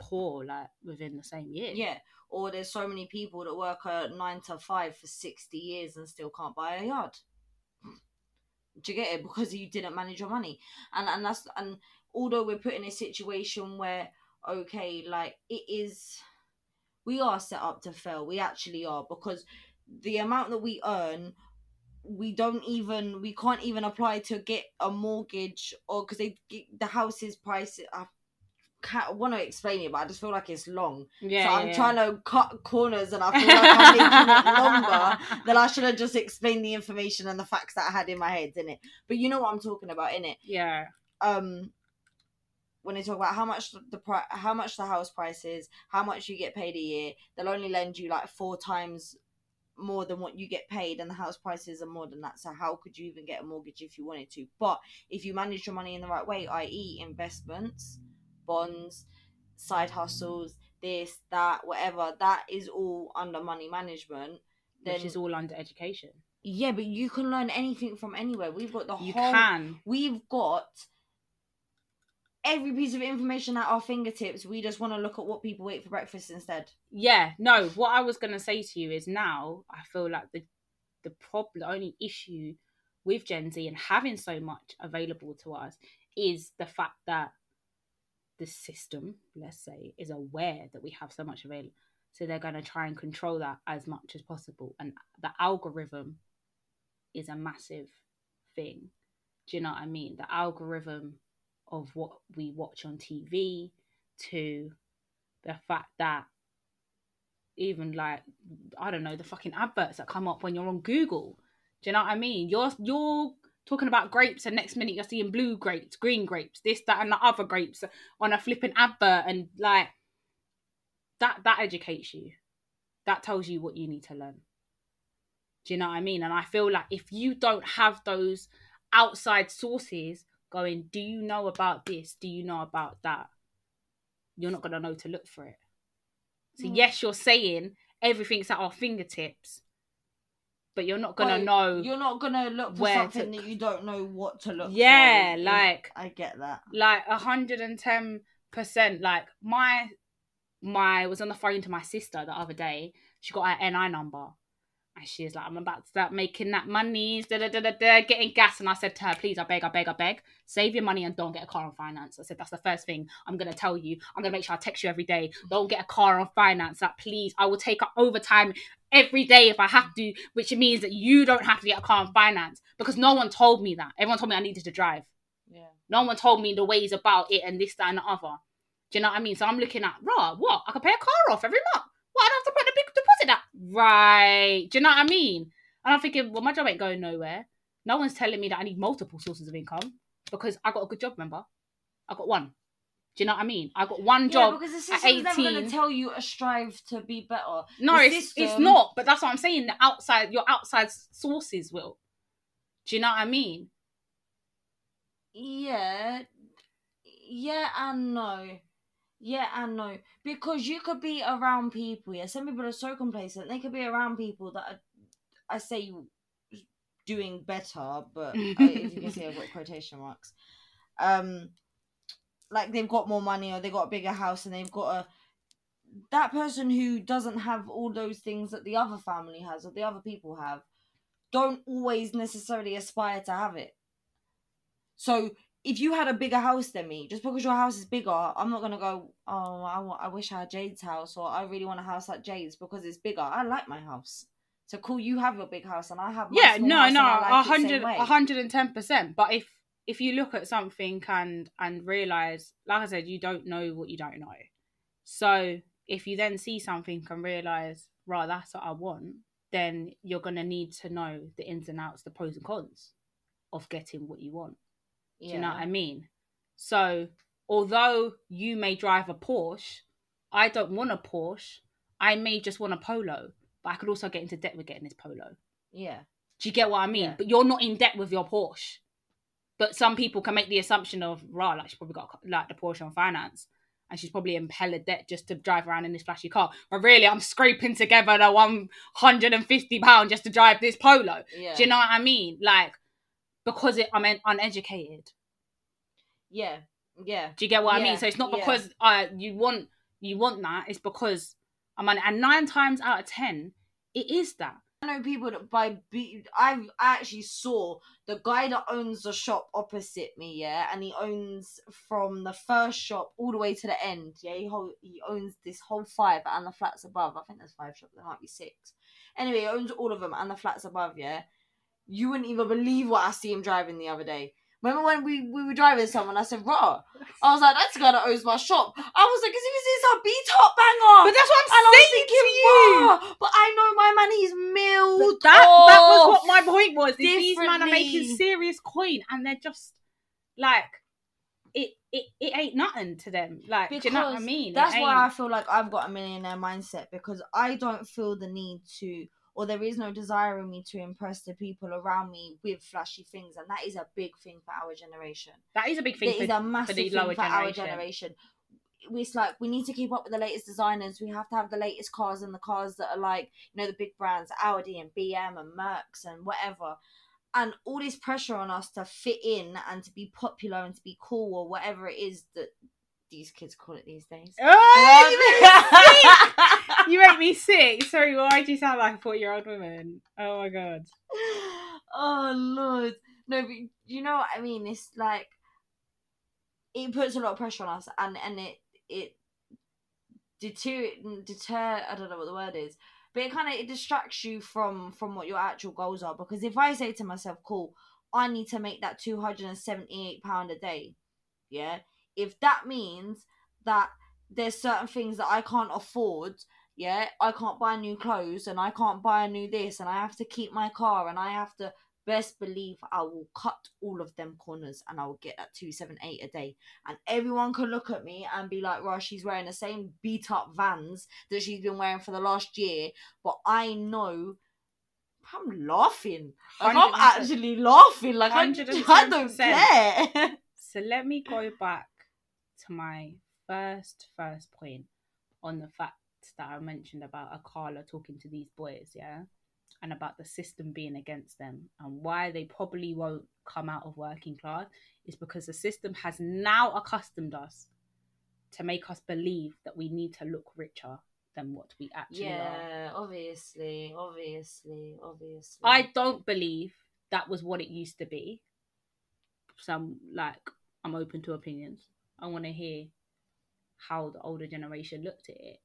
poor like within the same year. Yeah, or there's so many people that work a nine to five for sixty years and still can't buy a yard. Do you get it? Because you didn't manage your money, and and that's and although we're put in a situation where okay, like it is, we are set up to fail. We actually are because the amount that we earn, we don't even we can't even apply to get a mortgage or because they the house's price. I can't want to explain it, but I just feel like it's long. yeah so I'm yeah. trying to cut corners, and I feel like I'm making it longer than I should have just explained the information and the facts that I had in my head, in it. But you know what I'm talking about, in it. yeah Um, when they talk about how much the pri- how much the house price is, how much you get paid a year, they'll only lend you like four times more than what you get paid, and the house prices are more than that. So how could you even get a mortgage if you wanted to? But if you manage your money in the right way, i.e., investments, bonds, side hustles, this, that, whatever, that is all under money management. Then which is all under education yeah, but you can learn anything from anywhere. We've got the you whole. can We've got every piece of information at our fingertips. We just want to look at what people eat for breakfast instead. yeah no what i was to say to you is now i feel like the the problem the only issue with gen z and having so much available to us is the fact that the system let's say is aware that we have so much available so they're going to try and control that as much as possible and the algorithm is a massive thing do you know what i mean the algorithm of what we watch on tv to the fact that even like I don't know the fucking adverts that come up when you're on Google. Do you know what I mean? You're you're talking about grapes, and next minute you're seeing blue grapes, green grapes, this, that, and the other grapes on a flipping advert, and like that that educates you. That tells you what you need to learn. Do you know what I mean? And I feel like if you don't have those outside sources going, do you know about this? Do you know about that? You're not gonna know to look for it. So Mm. yes, you're saying everything's at our fingertips, but you're not gonna know. You're not gonna look for something to- that you don't know what to look for. Yeah, It- it- like- I get that. like a hundred and ten percent. Like my my was on the phone to my sister the other day. She got her NI number, And she she's like, I'm about to start making that money, da, da, da, getting gas. And I said to her, please, I beg, I beg, I beg, save your money and don't get a car on finance. I said, that's the first thing I'm going to tell you. I'm going to make sure I text you every day. Don't get a car on finance. Like, please, I will take up overtime every day if I have to, which means that you don't have to get a car on finance because no one told me that. Everyone told me I needed to drive. Yeah. No one told me the ways about it and this, that, and the other. Do you know what I mean? So I'm looking at, raw, what? I can pay a car off every month. What? I don't have to put the big. Right. Do you know what I mean? And I'm thinking, well, my job ain't going nowhere. No one's telling me that I need multiple sources of income because I got a good job, remember? I got one. Do you know what I mean? I got one job. Yeah, because the system's never going 18. to tell you a strive to be better. No, The it's, it's not. But that's what I'm saying. The outside, your outside sources will. Do you know what I mean? Yeah, yeah and no. Yeah and no. Because you could be around people, yeah. Some people are so complacent, they could be around people that are, I say, doing better, but I, if you can see, I've got quotation marks. Um, like they've got more money or they've got a bigger house and they've got a. That person who doesn't have all those things that the other family has or the other people have, don't always necessarily aspire to have it. So if you had a bigger house than me, just because your house is bigger, I'm not gonna go. Oh, I, wa- I wish I had Jade's house, or I really want a house like Jade's because it's bigger. I like my house. So cool, you have your big house, and I have my yeah, small no, no, a like it same hundred, a hundred and ten percent. But if if you look at something and and realize, like I said, you don't know what you don't know. So if you then see something and realize, right, that's what I want, then you're gonna need to know the ins and outs, the pros and cons of getting what you want. Do you know what I mean? So, although you may drive a Porsche, I don't want a Porsche. I may just want a Polo, but I could also get into debt with getting this Polo. Yeah, Do you get what I mean? Yeah. But you're not in debt with your Porsche. But some people can make the assumption of, right, like she probably got like the Porsche on finance, and she's probably in hella debt just to drive around in this flashy car. But really, I'm scraping together the one hundred and fifty pound just to drive this Polo. yeah, Do you know what I mean? Like because it, I'm uneducated. yeah, yeah. Do you get what I mean? So it's not yeah. because uh, you want you want that. It's because I'm un- and nine times out of ten, it is that. I know people that buy. Be- I actually saw the guy that owns the shop opposite me, yeah, and he owns from the first shop all the way to the end. Yeah, he he owns this whole five and the flats above. I think there's five shops. There might be six. Anyway, he owns all of them and the flats above. Yeah, you wouldn't even believe what I see him driving the other day. Remember when we, we were driving someone? I said, "Raw." I was like, "That's the guy that owns my shop." I was like, "Cause if it's a beat top banger." But that's what I'm was saying thinking, to you. "Rah, but I know my man, he's milled. That that was what my point was. These men are making serious coin and they're just like it. It, it ain't nothing to them. Like, do you know what I mean? That's why I feel like I've got a millionaire mindset because I don't feel the need to, or there is no desire in me to impress the people around me with flashy things, and that is a big thing for our generation. that is a big thing There for, is a massive thing for our generation. generation. It's like we need to keep up with the latest designers. We have to have the latest cars and the cars that are like you know the big brands, Audi and BM and Mercs and whatever. And all this pressure on us to fit in and to be popular and to be cool or whatever it is that these kids call it these days. Oh, you, make um, me sick. you make me sick. Sorry, why do you sound like a 40 year old woman? Oh my god. oh lord no but you know what i mean it's like it puts a lot of pressure on us and and it it deter deter i don't know what the word is but it kind of it distracts you from from what your actual goals are because if i say to myself cool i need to make that 278 pound a day yeah if that means that there's certain things that i can't afford yeah i can't buy new clothes and i can't buy a new this and i have to keep my car and i have to best believe i will cut all of them corners and i will get that 278 a day. And everyone can look at me and be like right she's wearing the same beat up vans that she's been wearing for the last year but i know i'm laughing. Like, i'm actually laughing. Like I, I don't care. So let me go back to my first first point on the fact that I mentioned about Akala talking to these boys, yeah, and about the system being against them and why they probably won't come out of working class is because the system has now accustomed us to make us believe that we need to look richer than what we actually are. Yeah, obviously, obviously, obviously. I don't believe that was what it used to be. Some like I'm open to opinions. I want to hear how the older generation looked at it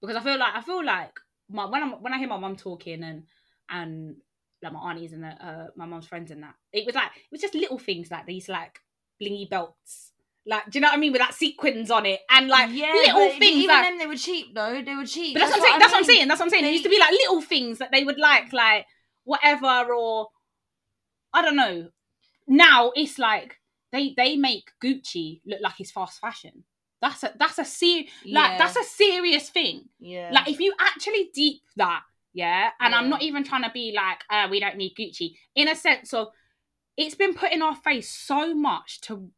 because I feel like I feel like my when I'm when I hear my mum talking and and like my aunties and the, uh, my mum's friends and that it was like it was just little things like these like blingy belts. Like, do you know what I mean? With that sequins on it and like yeah, little but things. Even like, them, they were cheap though. They were cheap. but that's, what I'm saying. That's what I'm saying. That's what I'm saying. It used to be like little things that they would like, like whatever, or I don't know. Now it's like they they make Gucci look like it's fast fashion. That's a that's a ser- like that's a serious thing. Yeah. Like if you actually deep that, yeah, and I'm not even trying to be like, uh, we don't need Gucci, in a sense of it's been put in our face so much to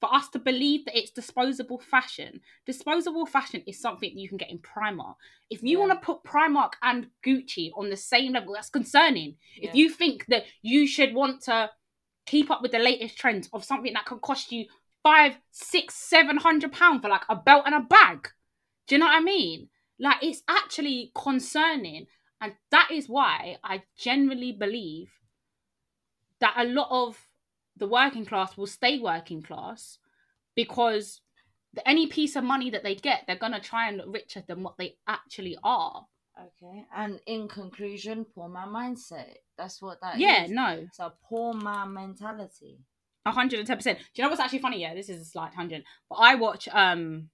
for us to believe that it's disposable fashion. Disposable fashion is something you can get in Primark. If you Yeah. want to put Primark and Gucci on the same level, that's concerning. Yeah. If you think that you should want to keep up with the latest trends of something that could cost you five, six, seven hundred pounds for like a belt and a bag. Do you know what I mean? Like it's actually concerning. And that is why I generally believe that a lot of the working class will stay working class because any piece of money that they get, they're gonna try and look richer than what they actually are. Okay. And in conclusion, poor man mindset. That's what that is. yeah, no. It's a poor man mentality. hundred and ten percent. Do you know what's actually funny? Yeah, this is a slight tangent, but I watch um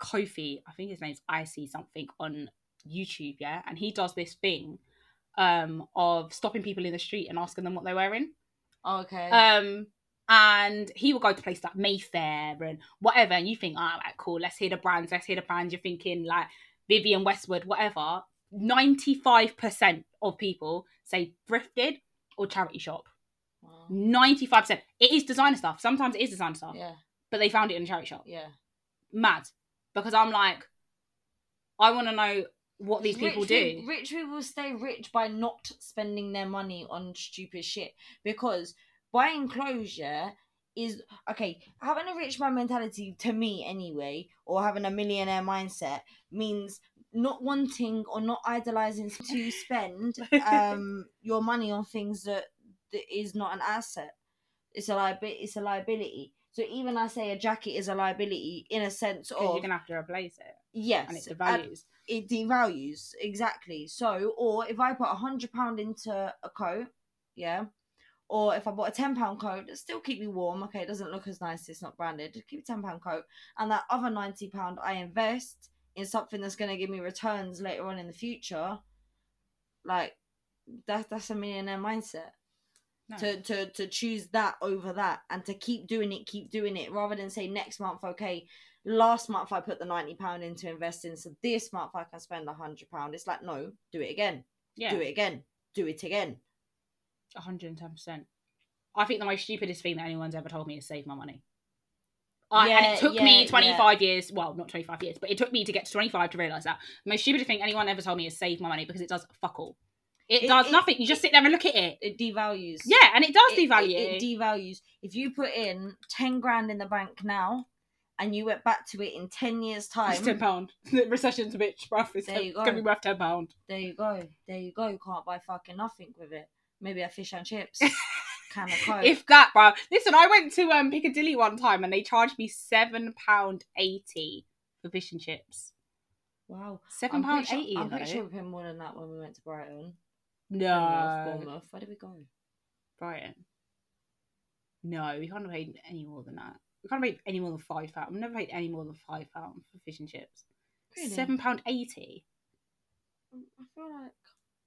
Kofi. I think his name's I see something on YouTube. Yeah, and he does this thing um of stopping people in the street and asking them what they're wearing. Okay. Um, and he will go to places like Mayfair and whatever, and you think, oh, right, cool. Let's hear the brands. Let's hear the brands. You're thinking like Vivienne Westwood, whatever. Ninety-five percent of people say thrifted or charity shop. Wow. 95%. It is designer stuff. Sometimes it is designer stuff, Yeah. but they found it in a charity shop. Yeah. Mad. Because I'm like, I want to know what these people rich do. People, rich people stay rich by not spending their money on stupid shit. Because buying clothes, yeah, is okay. Having a rich man mentality, to me anyway, or having a millionaire mindset means not wanting or not idolizing to spend um your money on things that, that is not an asset. It's a liability. It's a liability. So even I say a jacket is a liability in a sense of you're to have to replace it. yes, And it's the and- it devalues exactly. So, or if I put a hundred pound into a coat, yeah, or if I bought a ten pound coat, it still keep me warm. Okay, it doesn't look as nice. It's not branded. Just keep a ten pound coat, and that other ninety pound I invest in something that's going to give me returns later on in the future. Like that, that's a millionaire mindset. No. To, to to choose that over that and to keep doing it keep doing it rather than say next month okay last month I put the ninety pound into investing, so this month I can spend a hundred pound. It's like no, do it again, yeah, do it again, do it again. 110%. I think the most stupidest thing that anyone's ever told me is save my money. I, and it took yeah, me 25 years, well, not 25 years, but it took me to get to 25 to realise that. The most stupidest thing anyone ever told me is save my money because it does fuck all. It, It- does it- nothing. You just sit there and look at it. It devalues. Yeah, and it does It- devalue. It, devalues. If you put in ten grand in the bank now, and you went back to it in ten years' time, It's ten pound. The recession's a bitch, bruv. It's, There you go. gonna be worth ten pound. there you go. There you go. You can't buy fucking nothing with it. Maybe a fish and chips, can of coke. If that, bro. Listen, I went to um Piccadilly one time and they charged me seven pound eighty for fish and chips. wow, Seven I'm eighty. Sure, you I'm pretty sure we paid more than that when we went to Brighton. No, Bournemouth, Bournemouth. Where did we go? Brighton. No, we can't have paid any more than that. We can't have paid any more than five pound. I've never paid any more than five pound for fish and chips. Really? Seven pound eighty. Um, I feel like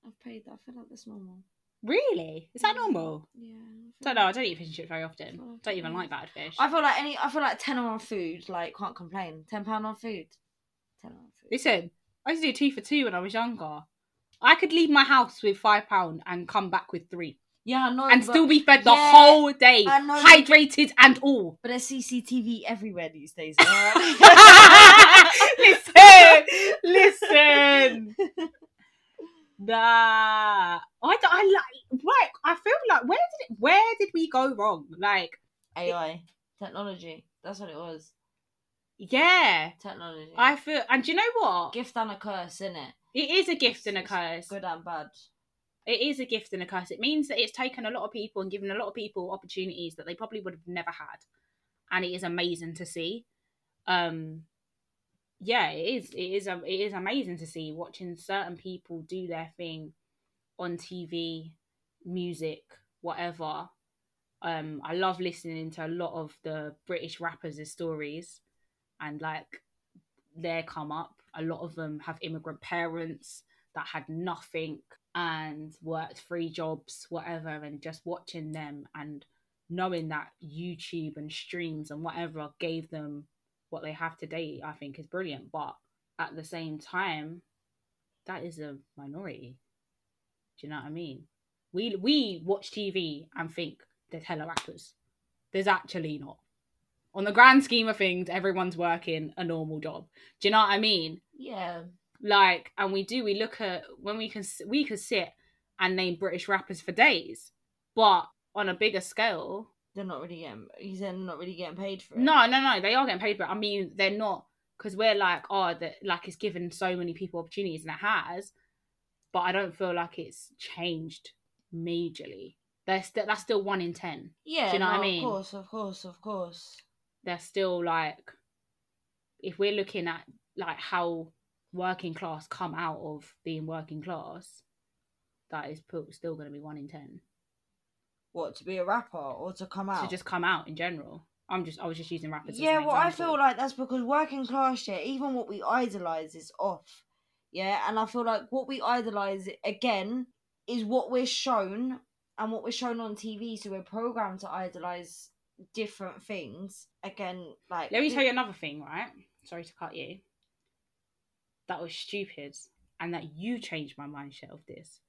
I've paid that. I feel like that's normal. Really? Is that normal? Yeah. I don't know. I don't eat fish and chips very often. feel like Don't even like bad fish. I feel like any. I feel like ten on food. Like can't complain. Ten pound on food. Ten on food. Listen, I used to do two for two when I was younger. I could leave my house with five pound and come back with three, Yeah, I know. and but, still be fed the Yeah, whole day, I know. hydrated and all. But there's CCTV everywhere these days. alright? listen, listen. Nah, I like like I feel like where did it where did we go wrong? Like AI technology. That's what it was. Yeah, Technology. I feel, and do you know what? gift and a curse, isn't it? It is a gift and a curse. Good and bad. It is a gift and a curse. It means that it's taken a lot of people and given a lot of people opportunities that they probably would have never had, and it is amazing to see. Um, yeah, it is. It is. Um, it is amazing to see watching certain people do their thing on TV, music, whatever. Um, I love listening to a lot of the British rappers' stories, and like their come up. A lot of them have immigrant parents that had nothing and worked three jobs, whatever, and just watching them and knowing that YouTube and streams and whatever gave them what they have today, I think is brilliant. But at the same time, that is a minority. Do you know what I mean? We we watch TV and think there's hella rappers. There's actually not. On the grand scheme of things, everyone's working a normal job. Do you know what I mean? Yeah. like and we do we look at when we can we could sit and name british rappers for days but on a bigger scale They're not really getting. He's not really getting paid for it. no no no they are getting paid but i mean they're not because we're like oh that like it's given so many people opportunities and it has but i don't feel like it's changed majorly they're st- that's still one in ten Yeah. Do you know what I mean? Of course, of course, of course. they're still like if we're looking at like how working class come out of being working class that is still going to be one in ten What to be a rapper or to come out? to just come out in general. I'm just I was just using rappers. yeah, well, I feel like that's because working class, yeah, even what we idolize is off. Yeah, and I feel like what we idolize again is what we're shown and what we're shown on TV. So we're programmed to idolize different things. Again, like Let me tell you another thing, right? Sorry to cut you. That was stupid, and that you changed my mindset of this.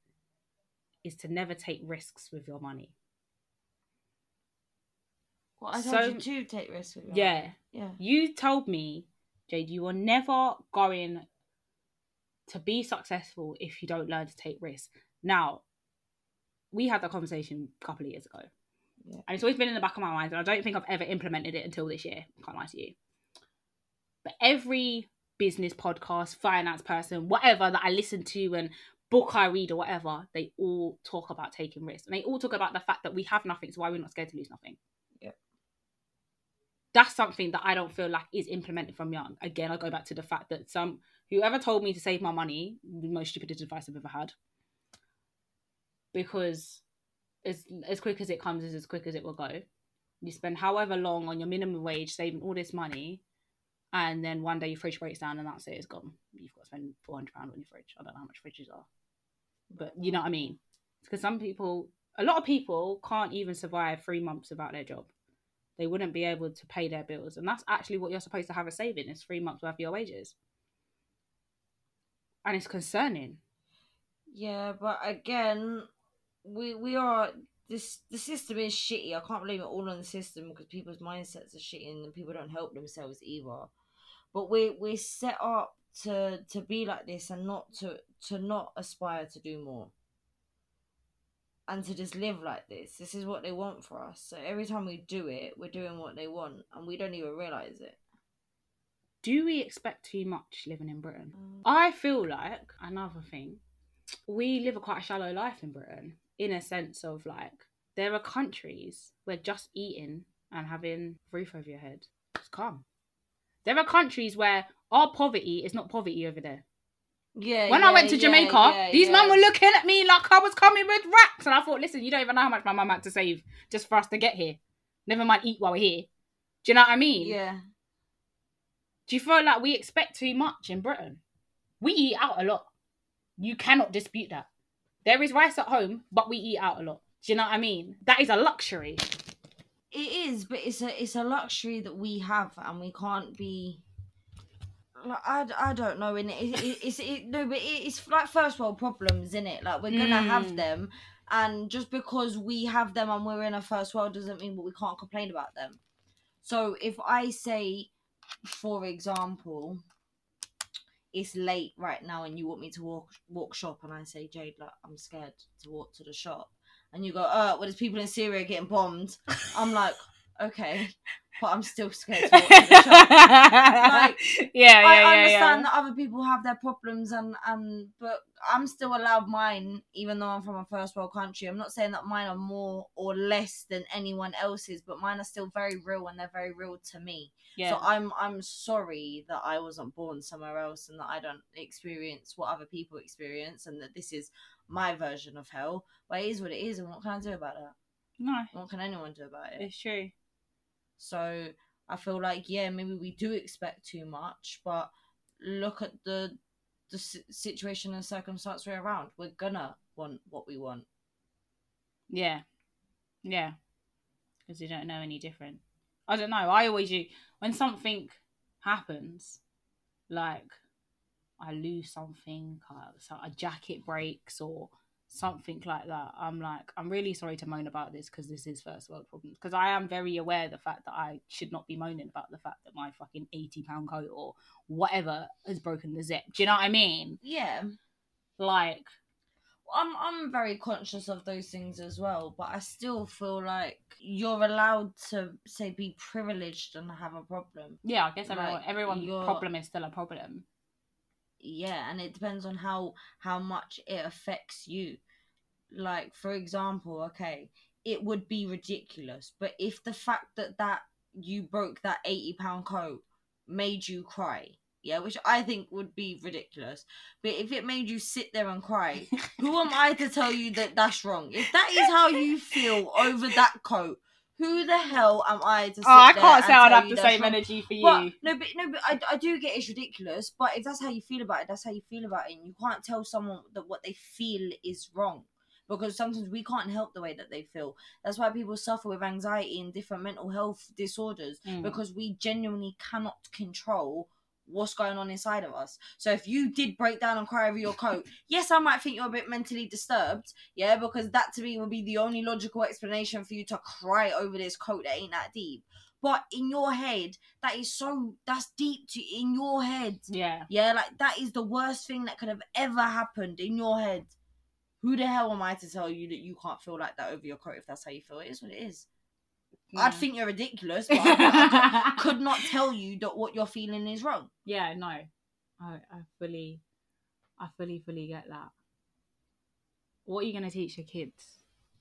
Is to never take risks with your money. Well, I told so- you to take risks with your Yeah, yeah. you told me, Jade, you are never going to be successful if you don't learn to take risks. Now, we had that conversation a couple of years ago. Yeah. And it's always been in the back of my mind, and I don't think I've ever implemented it until this year. Can't lie to you. But every business podcast, finance person, whatever that I listen to and book I read or whatever, they all talk about taking risks. And they all talk about the fact that we have nothing, so why we're not scared to lose nothing. That's something that I don't feel like is implemented from young. Again, I go back to the fact that some whoever told me to save my money, the most stupidest advice I've ever had. Because as as quick as it comes is as quick as it will go. You spend however long on your minimum wage saving all this money, and then one day your fridge breaks down and that's it, it's gone. You've got to spend four hundred pound on your fridge. I don't know how much fridges are, but you know what I mean. Because some people, a lot of people, can't even survive three months without their job. They wouldn't be able to pay their bills, and that's actually what you're supposed to have a saving is three months worth of your wages. And it's concerning. Yeah, but again, we we are this the system is shitty. I can't blame it all on the system because people's mindsets are shitty and people don't help themselves either. But we we're set up to to be like this and not to to not aspire to do more. And to just live like this. This is what they want for us. So every time we do it, we're doing what they want and we don't even realise it. Do we expect too much living in Britain? Mm. I feel like another thing, we live a quite a shallow life in Britain, in a sense of like there are countries where just eating and having roof over your head is calm. There are countries where our poverty is not poverty over there. Yeah. When yeah, I went to Jamaica, yeah, these yeah. men were looking at me like I was coming with racks, and I thought, listen, you don't even know how much my mum had to save just for us to get here. Never mind eat while we're here. Do you know what I mean? Yeah. Do you feel like we expect too much in Britain? We eat out a lot. You cannot dispute that. There is rice at home, but we eat out a lot. Do you know what I mean? That is a luxury. It is, but it's a it's a luxury that we have, and we can't be. Like, I, I don't know, and it, it, it's it, no, but it, it's like first world problems, isn't it? Like we're gonna have Mm. them, and just because we have them and we're in a first world doesn't mean that we can't complain about them. So if I say, for example, it's late right now, and you want me to walk walk shop, and I say, Jade, like I'm scared to walk to the shop, and you go, oh, well, there's people in Syria getting bombed. I'm like, okay, but I'm still scared to walk the like, yeah, yeah, I yeah, understand yeah. that other people have their problems and and but I'm still allowed mine even though I'm from a first world country. I'm not saying that mine are more or less than anyone else's, but mine are still very real and they're very real to me. yeah. So I'm I'm sorry that I wasn't born somewhere else and that I don't experience what other people experience and that this is my version of hell. But it is what it is and what can I do about that? no, What can anyone do about it? it's true. So I feel like yeah, maybe we do expect too much, but look at the the situation and circumstance we're around. We're gonna want what we want. Yeah, yeah, because you don't know any different. I don't know. I always u- when something happens, like I lose something, so a jacket breaks or something like that. I'm like, I'm really sorry to moan about this because this is first world problems. Because I am very aware of the fact that I should not be moaning about the fact that my fucking eighty pound coat or whatever has broken the zip. Do you know what I mean? Yeah, Like, I'm I'm very conscious of those things as well, but I still feel like you're allowed to say be privileged and have a problem. yeah, I guess everyone, everyone's problem is still a problem. Yeah and it depends on how how much it affects you. Like for example okay it would be ridiculous but if the fact that that you broke that 80 pound coat made you cry yeah which i think would be ridiculous but if it made you sit there and cry who am i to tell you that that's wrong? If that is how you feel over that coat who the hell am i to sit Oh, I can't say I'd have the same wrong? energy for you. But no, but no, but I, I do get it's ridiculous. But if that's how you feel about it, that's how you feel about it. And you can't tell someone that what they feel is wrong because sometimes we can't help the way that they feel. That's why people suffer with anxiety and different mental health disorders Mm. because we genuinely cannot control what's going on inside of us. So if you did break down and cry over your coat, yes, I might think you're a bit mentally disturbed, yeah, because that to me would be the only logical explanation for you to cry over this coat that ain't that deep. But in your head, that is so that's deep to in your head. yeah. Yeah, like that is the worst thing that could have ever happened in your head. Who the hell am I to tell you that you can't feel like that over your coat if that's how you feel? It is what it is. I'd mm. think you're ridiculous, but I, I could not tell you that what you're feeling is wrong. yeah, no. I, I fully, I fully, fully get that. What are you going to teach your kids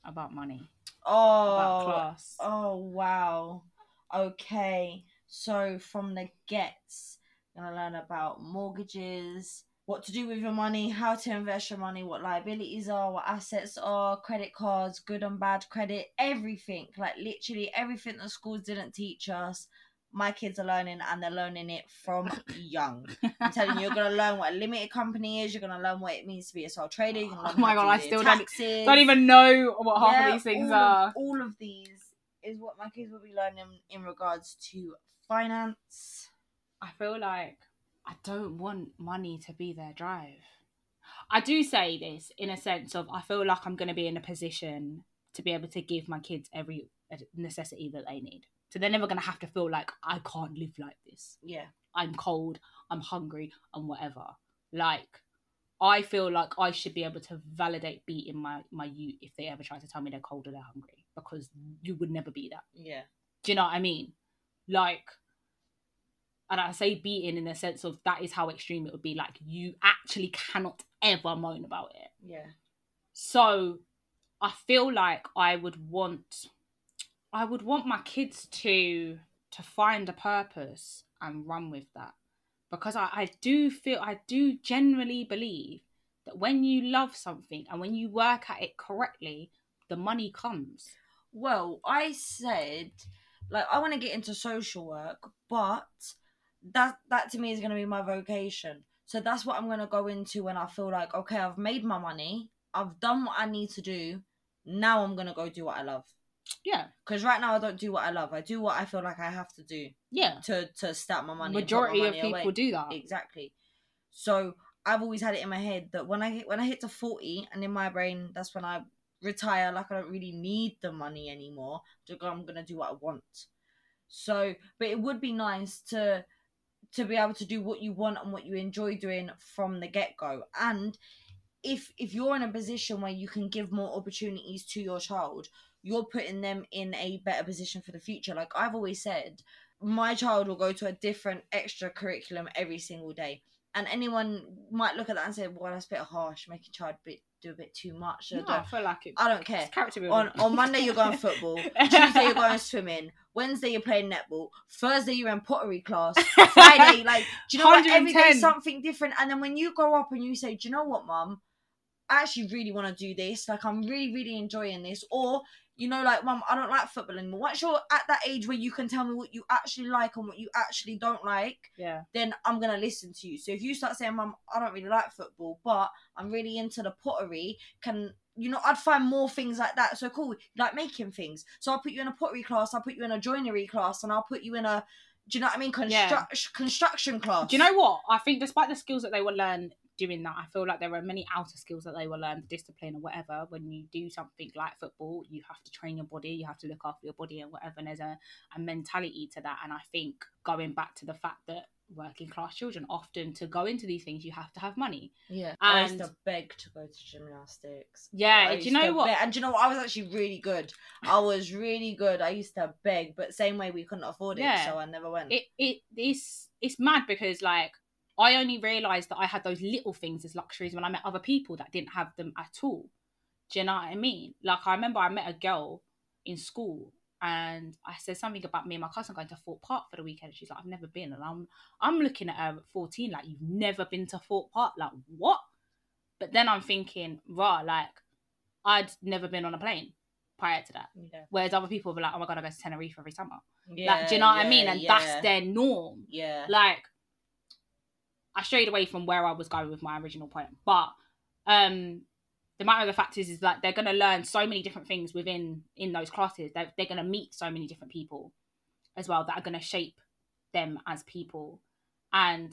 about money? Oh, About class? oh wow. Okay, so from the gets, gonna learn about mortgages, what to do with your money, how to invest your money, what liabilities are, what assets are, credit cards, good and bad credit, everything. Like literally everything that schools didn't teach us. My kids are learning and they're learning it from young. I'm telling you, you're gonna learn what a limited company is. You're gonna learn what it means to be a sole trader. You're oh learn Oh my God, I still your don't- taxes. Don't even know what half Yeah, of these things all are. Of, all of these is what my kids will be learning in regards to finance. I feel like I don't want money to be their drive. I do say this in a sense of I feel like I'm going to be in a position to be able to give my kids every uh, necessity that they need. So they're never going to have to feel like I can't live like this. Yeah, I'm cold, I'm hungry, and whatever. Like, I feel like I should be able to validate beating my my youth if they ever try to tell me they're cold or they're hungry because you would never be that. yeah, Do you know what I mean? Like, and I say beating in the sense of that is how extreme it would be. Like, you actually cannot ever moan about it. yeah, So, I feel like I would want, I would want my kids to to find a purpose and run with that, because I, I do feel, I do generally believe that when you love something and when you work at it correctly, the money comes. Well, I said like I want to get into social work, but that that to me is going to be my vocation. So that's what I'm going to go into when I feel like okay, I've made my money, I've done what I need to do. Now I'm going to go do what I love. Yeah, Because right now I don't do what I love. I do what I feel like I have to do yeah. to to start my money. put my Majority of people away. do that. exactly. So I've always had it in my head that when I hit when I hit to forty, and in my brain, that's when I retire. Like I don't really need the money anymore. I'm gonna do what I want. So, but it would be nice to to be able to do what you want and what you enjoy doing from the get go. And if if you're in a position where you can give more opportunities to your child, you're putting them in a better position for the future. Like I've always said, my child will go to a different extra curriculum every single day. And anyone might look at that and say, "Well, that's a bit harsh, making child bit do a bit too much." No, I feel like it. I don't care. On on Monday you're going football. Tuesday you're going swimming. Wednesday you're playing netball. Thursday you're in pottery class. Friday, like, do you know what? Every day something different. And then when you grow up and you say, do you know what, mum? I actually really want to do this. Like, I'm really, really enjoying this. Or, you know, like, mum, I don't like football anymore. Once you're at that age where you can tell me what you actually like and what you actually don't like, yeah. then I'm gonna listen to you. So if you start saying, "Mum, I don't really like football, but I'm really into the pottery," can you know? I'd find more things like that. So cool, like making things. So I'll put you in a pottery class. I'll put you in a joinery class, and I'll put you in a. Do you know what I mean? Yeah. Construction class. Do you know what? I think despite the skills that they will learn doing that, I feel like there are many outer skills that they will learn, the discipline or whatever. When you do something like football, you have to train your body, you have to look after your body and whatever. And there's a, a mentality to that. And I think going back to the fact that working class children often to go into these things you have to have money. Yeah, I used to beg to go to gymnastics. Yeah, do you know what? beg- and do you know what? I was actually really good. I was really good. I used to beg, but same way we couldn't afford it, Yeah. so I never went. it it it's it's mad because like I only realised that I had those little things as luxuries when I met other people that didn't have them at all. Do you know what I mean? Like I remember I met a girl in school and I said something about me and my cousin going to Thorpe Park for the weekend. She's like, I've never been, and I'm I'm looking at her at 14, like you've never been to Thorpe Park, like what? But then I'm thinking, rah, like I'd never been on a plane prior to that. yeah. Whereas other people were like, oh my god, I go to Tenerife every summer. Yeah, like, do you know what I mean? And yeah, that's their norm yeah. like I strayed away from where I was going with my original point. But um the matter of the fact is is that they're gonna learn so many different things within in those classes. They're they're gonna meet so many different people as well that are gonna shape them as people. And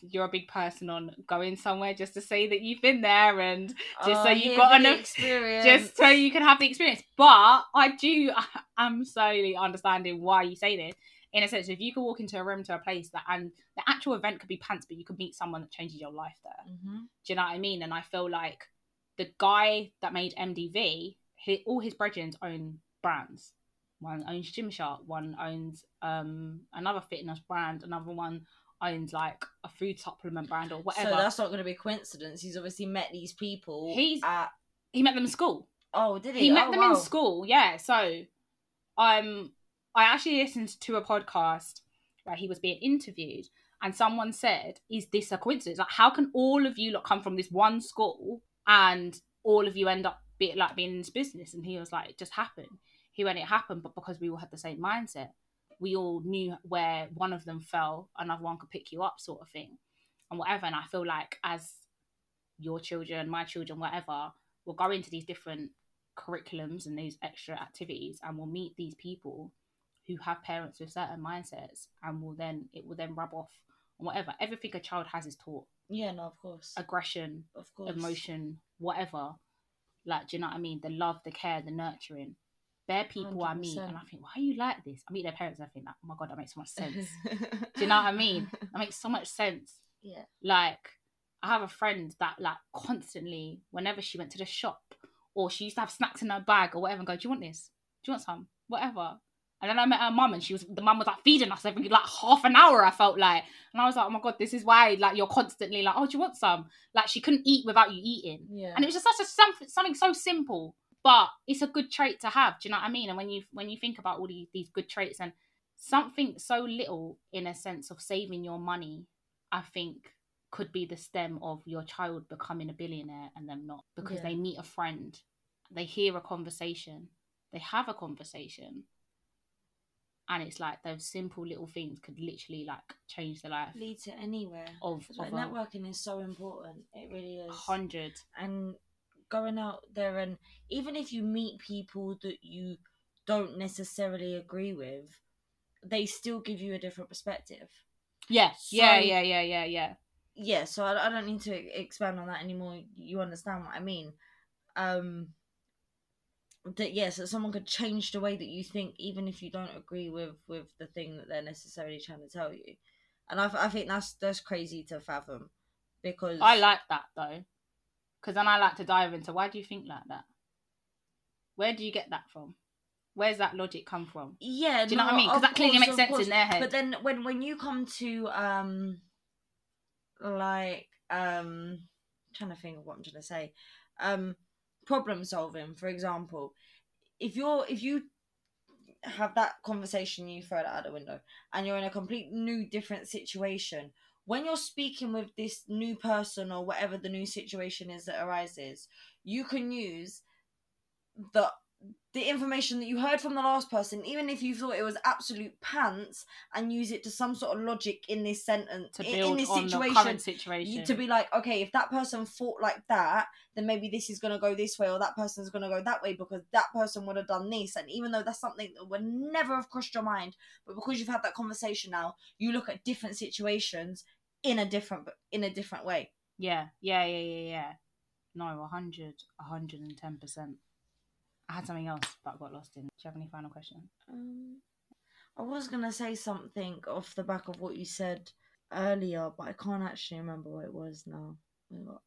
you're a big person on going somewhere just to say that you've been there and just so Oh, you've got an experience. just so you can have the experience. But I do, I'm slowly understanding why you say this. In a sense, if you could walk into a room to a place that, and the actual event could be pants, but you could meet someone that changes your life there. Mhm. Do you know what I mean? And I feel like the guy that made MDV, he, all his brethren own brands. One owns Gymshark, one owns um another fitness brand, another one owns like a food supplement brand or whatever. So that's not going to be a coincidence. He's obviously met these people. He's- at. he met them in school. Oh, did he? he met Oh, them wow. in school yeah so um i actually listened to a podcast where he was being interviewed and someone said is this a coincidence? Like how can all of you lot come from this one school and all of you end up be, like being in this business? And he was like it just happened. He went it happened but because we all had the same mindset. We all knew where one of them fell another one could pick you up sort of thing and whatever. And i feel like as your children my children whatever will go into these different curriculums and these extra activities and we'll meet these people who have parents with certain mindsets and will then it will then rub off on whatever everything a child has is taught Yeah, no, of course. aggression Of course. emotion whatever like do you know what i mean the love the care the nurturing they're people i meet and i think why are you like this i meet their parents and i think like, oh my god that makes so much sense do you know what i mean that makes so much sense yeah. like I have a friend that like constantly, whenever she went to the shop or she used to have snacks in her bag or whatever, and go, "Do you want this? Do you want some? Whatever." And then I met her mum, and she was the mum was like feeding us every like half an hour. I felt like, and I was like, "Oh my god, this is why like you're constantly like, oh, do you want some?" Like she couldn't eat without you eating, Yeah. and it was just such a something something so simple, but it's a good trait to have. Do you know what I mean? And when you when you think about all these these good traits and something so little in a sense of saving your money, I think could be the stem of your child becoming a billionaire and them not because Yeah. they meet a friend, they hear a conversation, they have a conversation, and it's like those simple little things could literally like change the life lead to anywhere. of, of a networking is so important. It really is. hundred. and going out there and even if you meet people that you don't necessarily agree with, they still give you a different perspective. Yeah, yeah, yeah, yeah, yeah, yeah. Yeah, so I, I don't need to expand on that anymore. You understand what I mean? Um, that yes, that someone could change the way that you think, even if you don't agree with with the thing that they're necessarily trying to tell you. And I, I think that's that's crazy to fathom because I like that though, Because then I like to dive into why do you think like that? Where do you get that from? Where's that logic come from? Yeah, Do you know what I mean? Because that clearly makes sense course. in their head. But then when when you come to um like um trying to think of what I'm trying to say. Um problem solving, for example. If you're if you have that conversation you throw that out the window and you're in a complete new different situation when you're speaking with this new person or whatever the new situation is that arises you can use the the information that you heard from the last person even if you thought it was absolute pants and use it to some sort of logic in this sentence to in- in this on situation situation. to be like, okay, if that person thought like that, then maybe this is gonna go this way, or that person's gonna go that way because that person would have done this. And even though that's something that would never have crossed your mind, but because you've had that conversation now, you look at different situations in a different in a different way. Yeah, yeah, yeah, yeah, yeah. No, 100, 110%. I had something else, but I got lost in. Do you have any final question? Um, I was gonna say something off the back of what you said earlier, but I can't actually remember what it was now. We got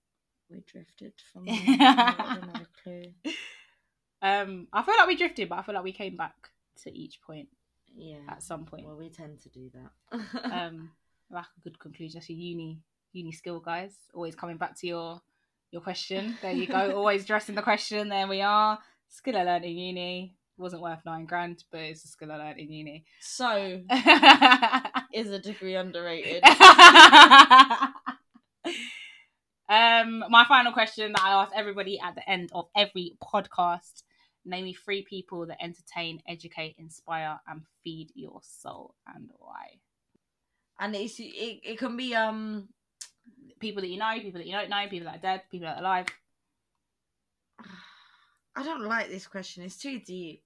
we drifted from. I don't have a clue. Um, I feel like we drifted, but I feel like we came back to each point Yeah. at some point. Well, we tend to do that. Um, like a good conclusion. That's your uni uni skill, guys. Always coming back to your your question. There you go. Always dressing the question. There we are. Skill I learned in uni wasn't worth nine grand, but it's a skill I learned in uni. so, is a degree underrated? um, my final question that I ask everybody at the end of every podcast: Name me three people that entertain, educate, inspire, and feed your soul, and why. and it's it, it can be um People that you know, people that you don't know, people that are dead, people that are alive. I don't like this question. It's too deep.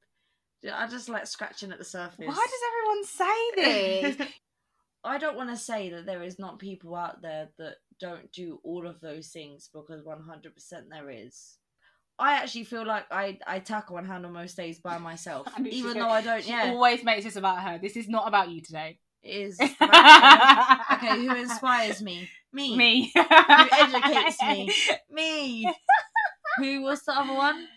I just like scratching at the surface. Why does everyone say this? I don't want to say that there is not people out there that don't do all of those things because 100% there is. I actually feel like I, I tackle and handle most days by myself, I she even though I don't. she Yeah, always makes this about her. This is not about you today. it is. okay, who inspires me? Me. Me. Who educates me? Me. who was the other one?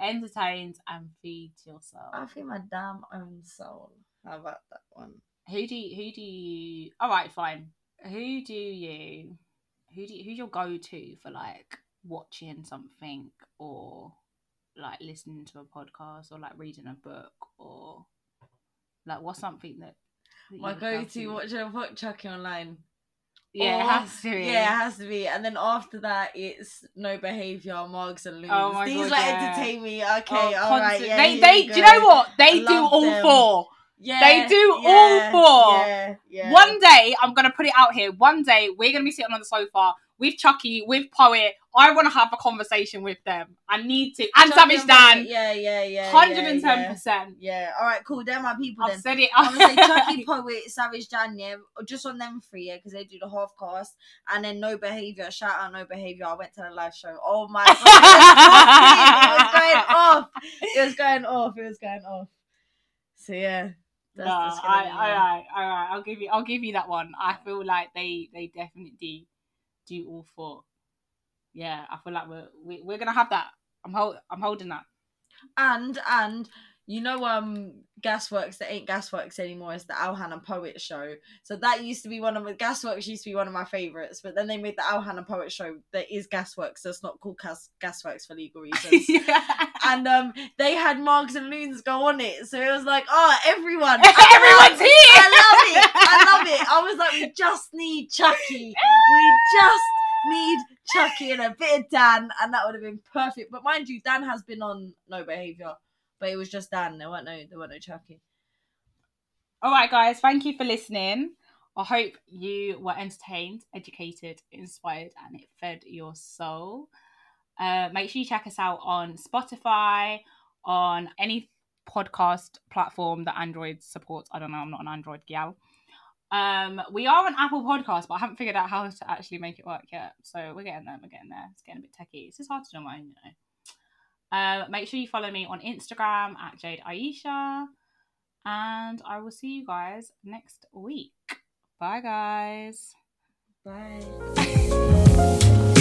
Entertains and feeds yourself. I feel my damn own soul. How about that one? Who do you, who do you? All right, fine. Who do you? Who do you, who's your go to for like watching something or like listening to a podcast or like reading a book or like what's something that, that My go to watching a book Chuckie Online. Yeah, it has to. Be. Yeah, it has to be. And then after that, it's no behavior, mugs and loons. Oh my These God, like yeah. entertain me. Okay, Oh, all right. Yeah, they they do you know what they do all them. four. Yeah, They do yeah, all four. Yeah, yeah. One day, I'm gonna put it out here. One day, we're gonna be sitting on the sofa with Chuckie, with Poet. I want to have a conversation with them. I need to, and Chuckie Savage Dan, Yeah, yeah, yeah. hundred and ten yeah, percent. Yeah. All right, cool. They're my people I've then. said it. I'm gonna say Chuckie Poet, Savage Dan, yeah, just on them three, yeah, because they do the half cast, and then No Behavior. Shout out No Behavior. I went to the live show. Oh my god, it was going off. It was going off. It was going off. So yeah, that's, no, I, be all mine. right, all right. I'll give you, I'll give you that one. I feel like they, they definitely do all four. Yeah, I feel like we're we, we're gonna have that. I'm hold, I'm holding that. And and you know um Gasworks that ain't Gasworks anymore. It's the Alhan Poet show. So that used to be one of my Gasworks used to be one of my favorites, but then they made the Alhan Poet show that is Gasworks. So it's not called Gas Gasworks for legal reasons. yeah. and um they had Marks and Loons go on it. So it was like, oh, everyone, Everyone's here. I love it. I love it. I was like, we just need Chuckie. We just need Chuckie and a bit of Dan, and that would have been perfect. But mind you, Dan has been on No Behavior, but it was just Dan. There weren't no, there weren't no Chuckie. All right, guys, thank you for listening. I hope you were entertained, educated, inspired, and it fed your soul. Uh, make sure you check us out on Spotify, on any podcast platform that Android supports. I don't know, I'm not an Android gal. Um, we are on Apple Podcast, but I haven't figured out how to actually make it work yet. So we're getting there, we're getting there. It's getting a bit techy. It's just hard to do my own, you know. Uh, make sure you follow me on Instagram at Jade Aisha. And I will see you guys next week. Bye, guys. Bye.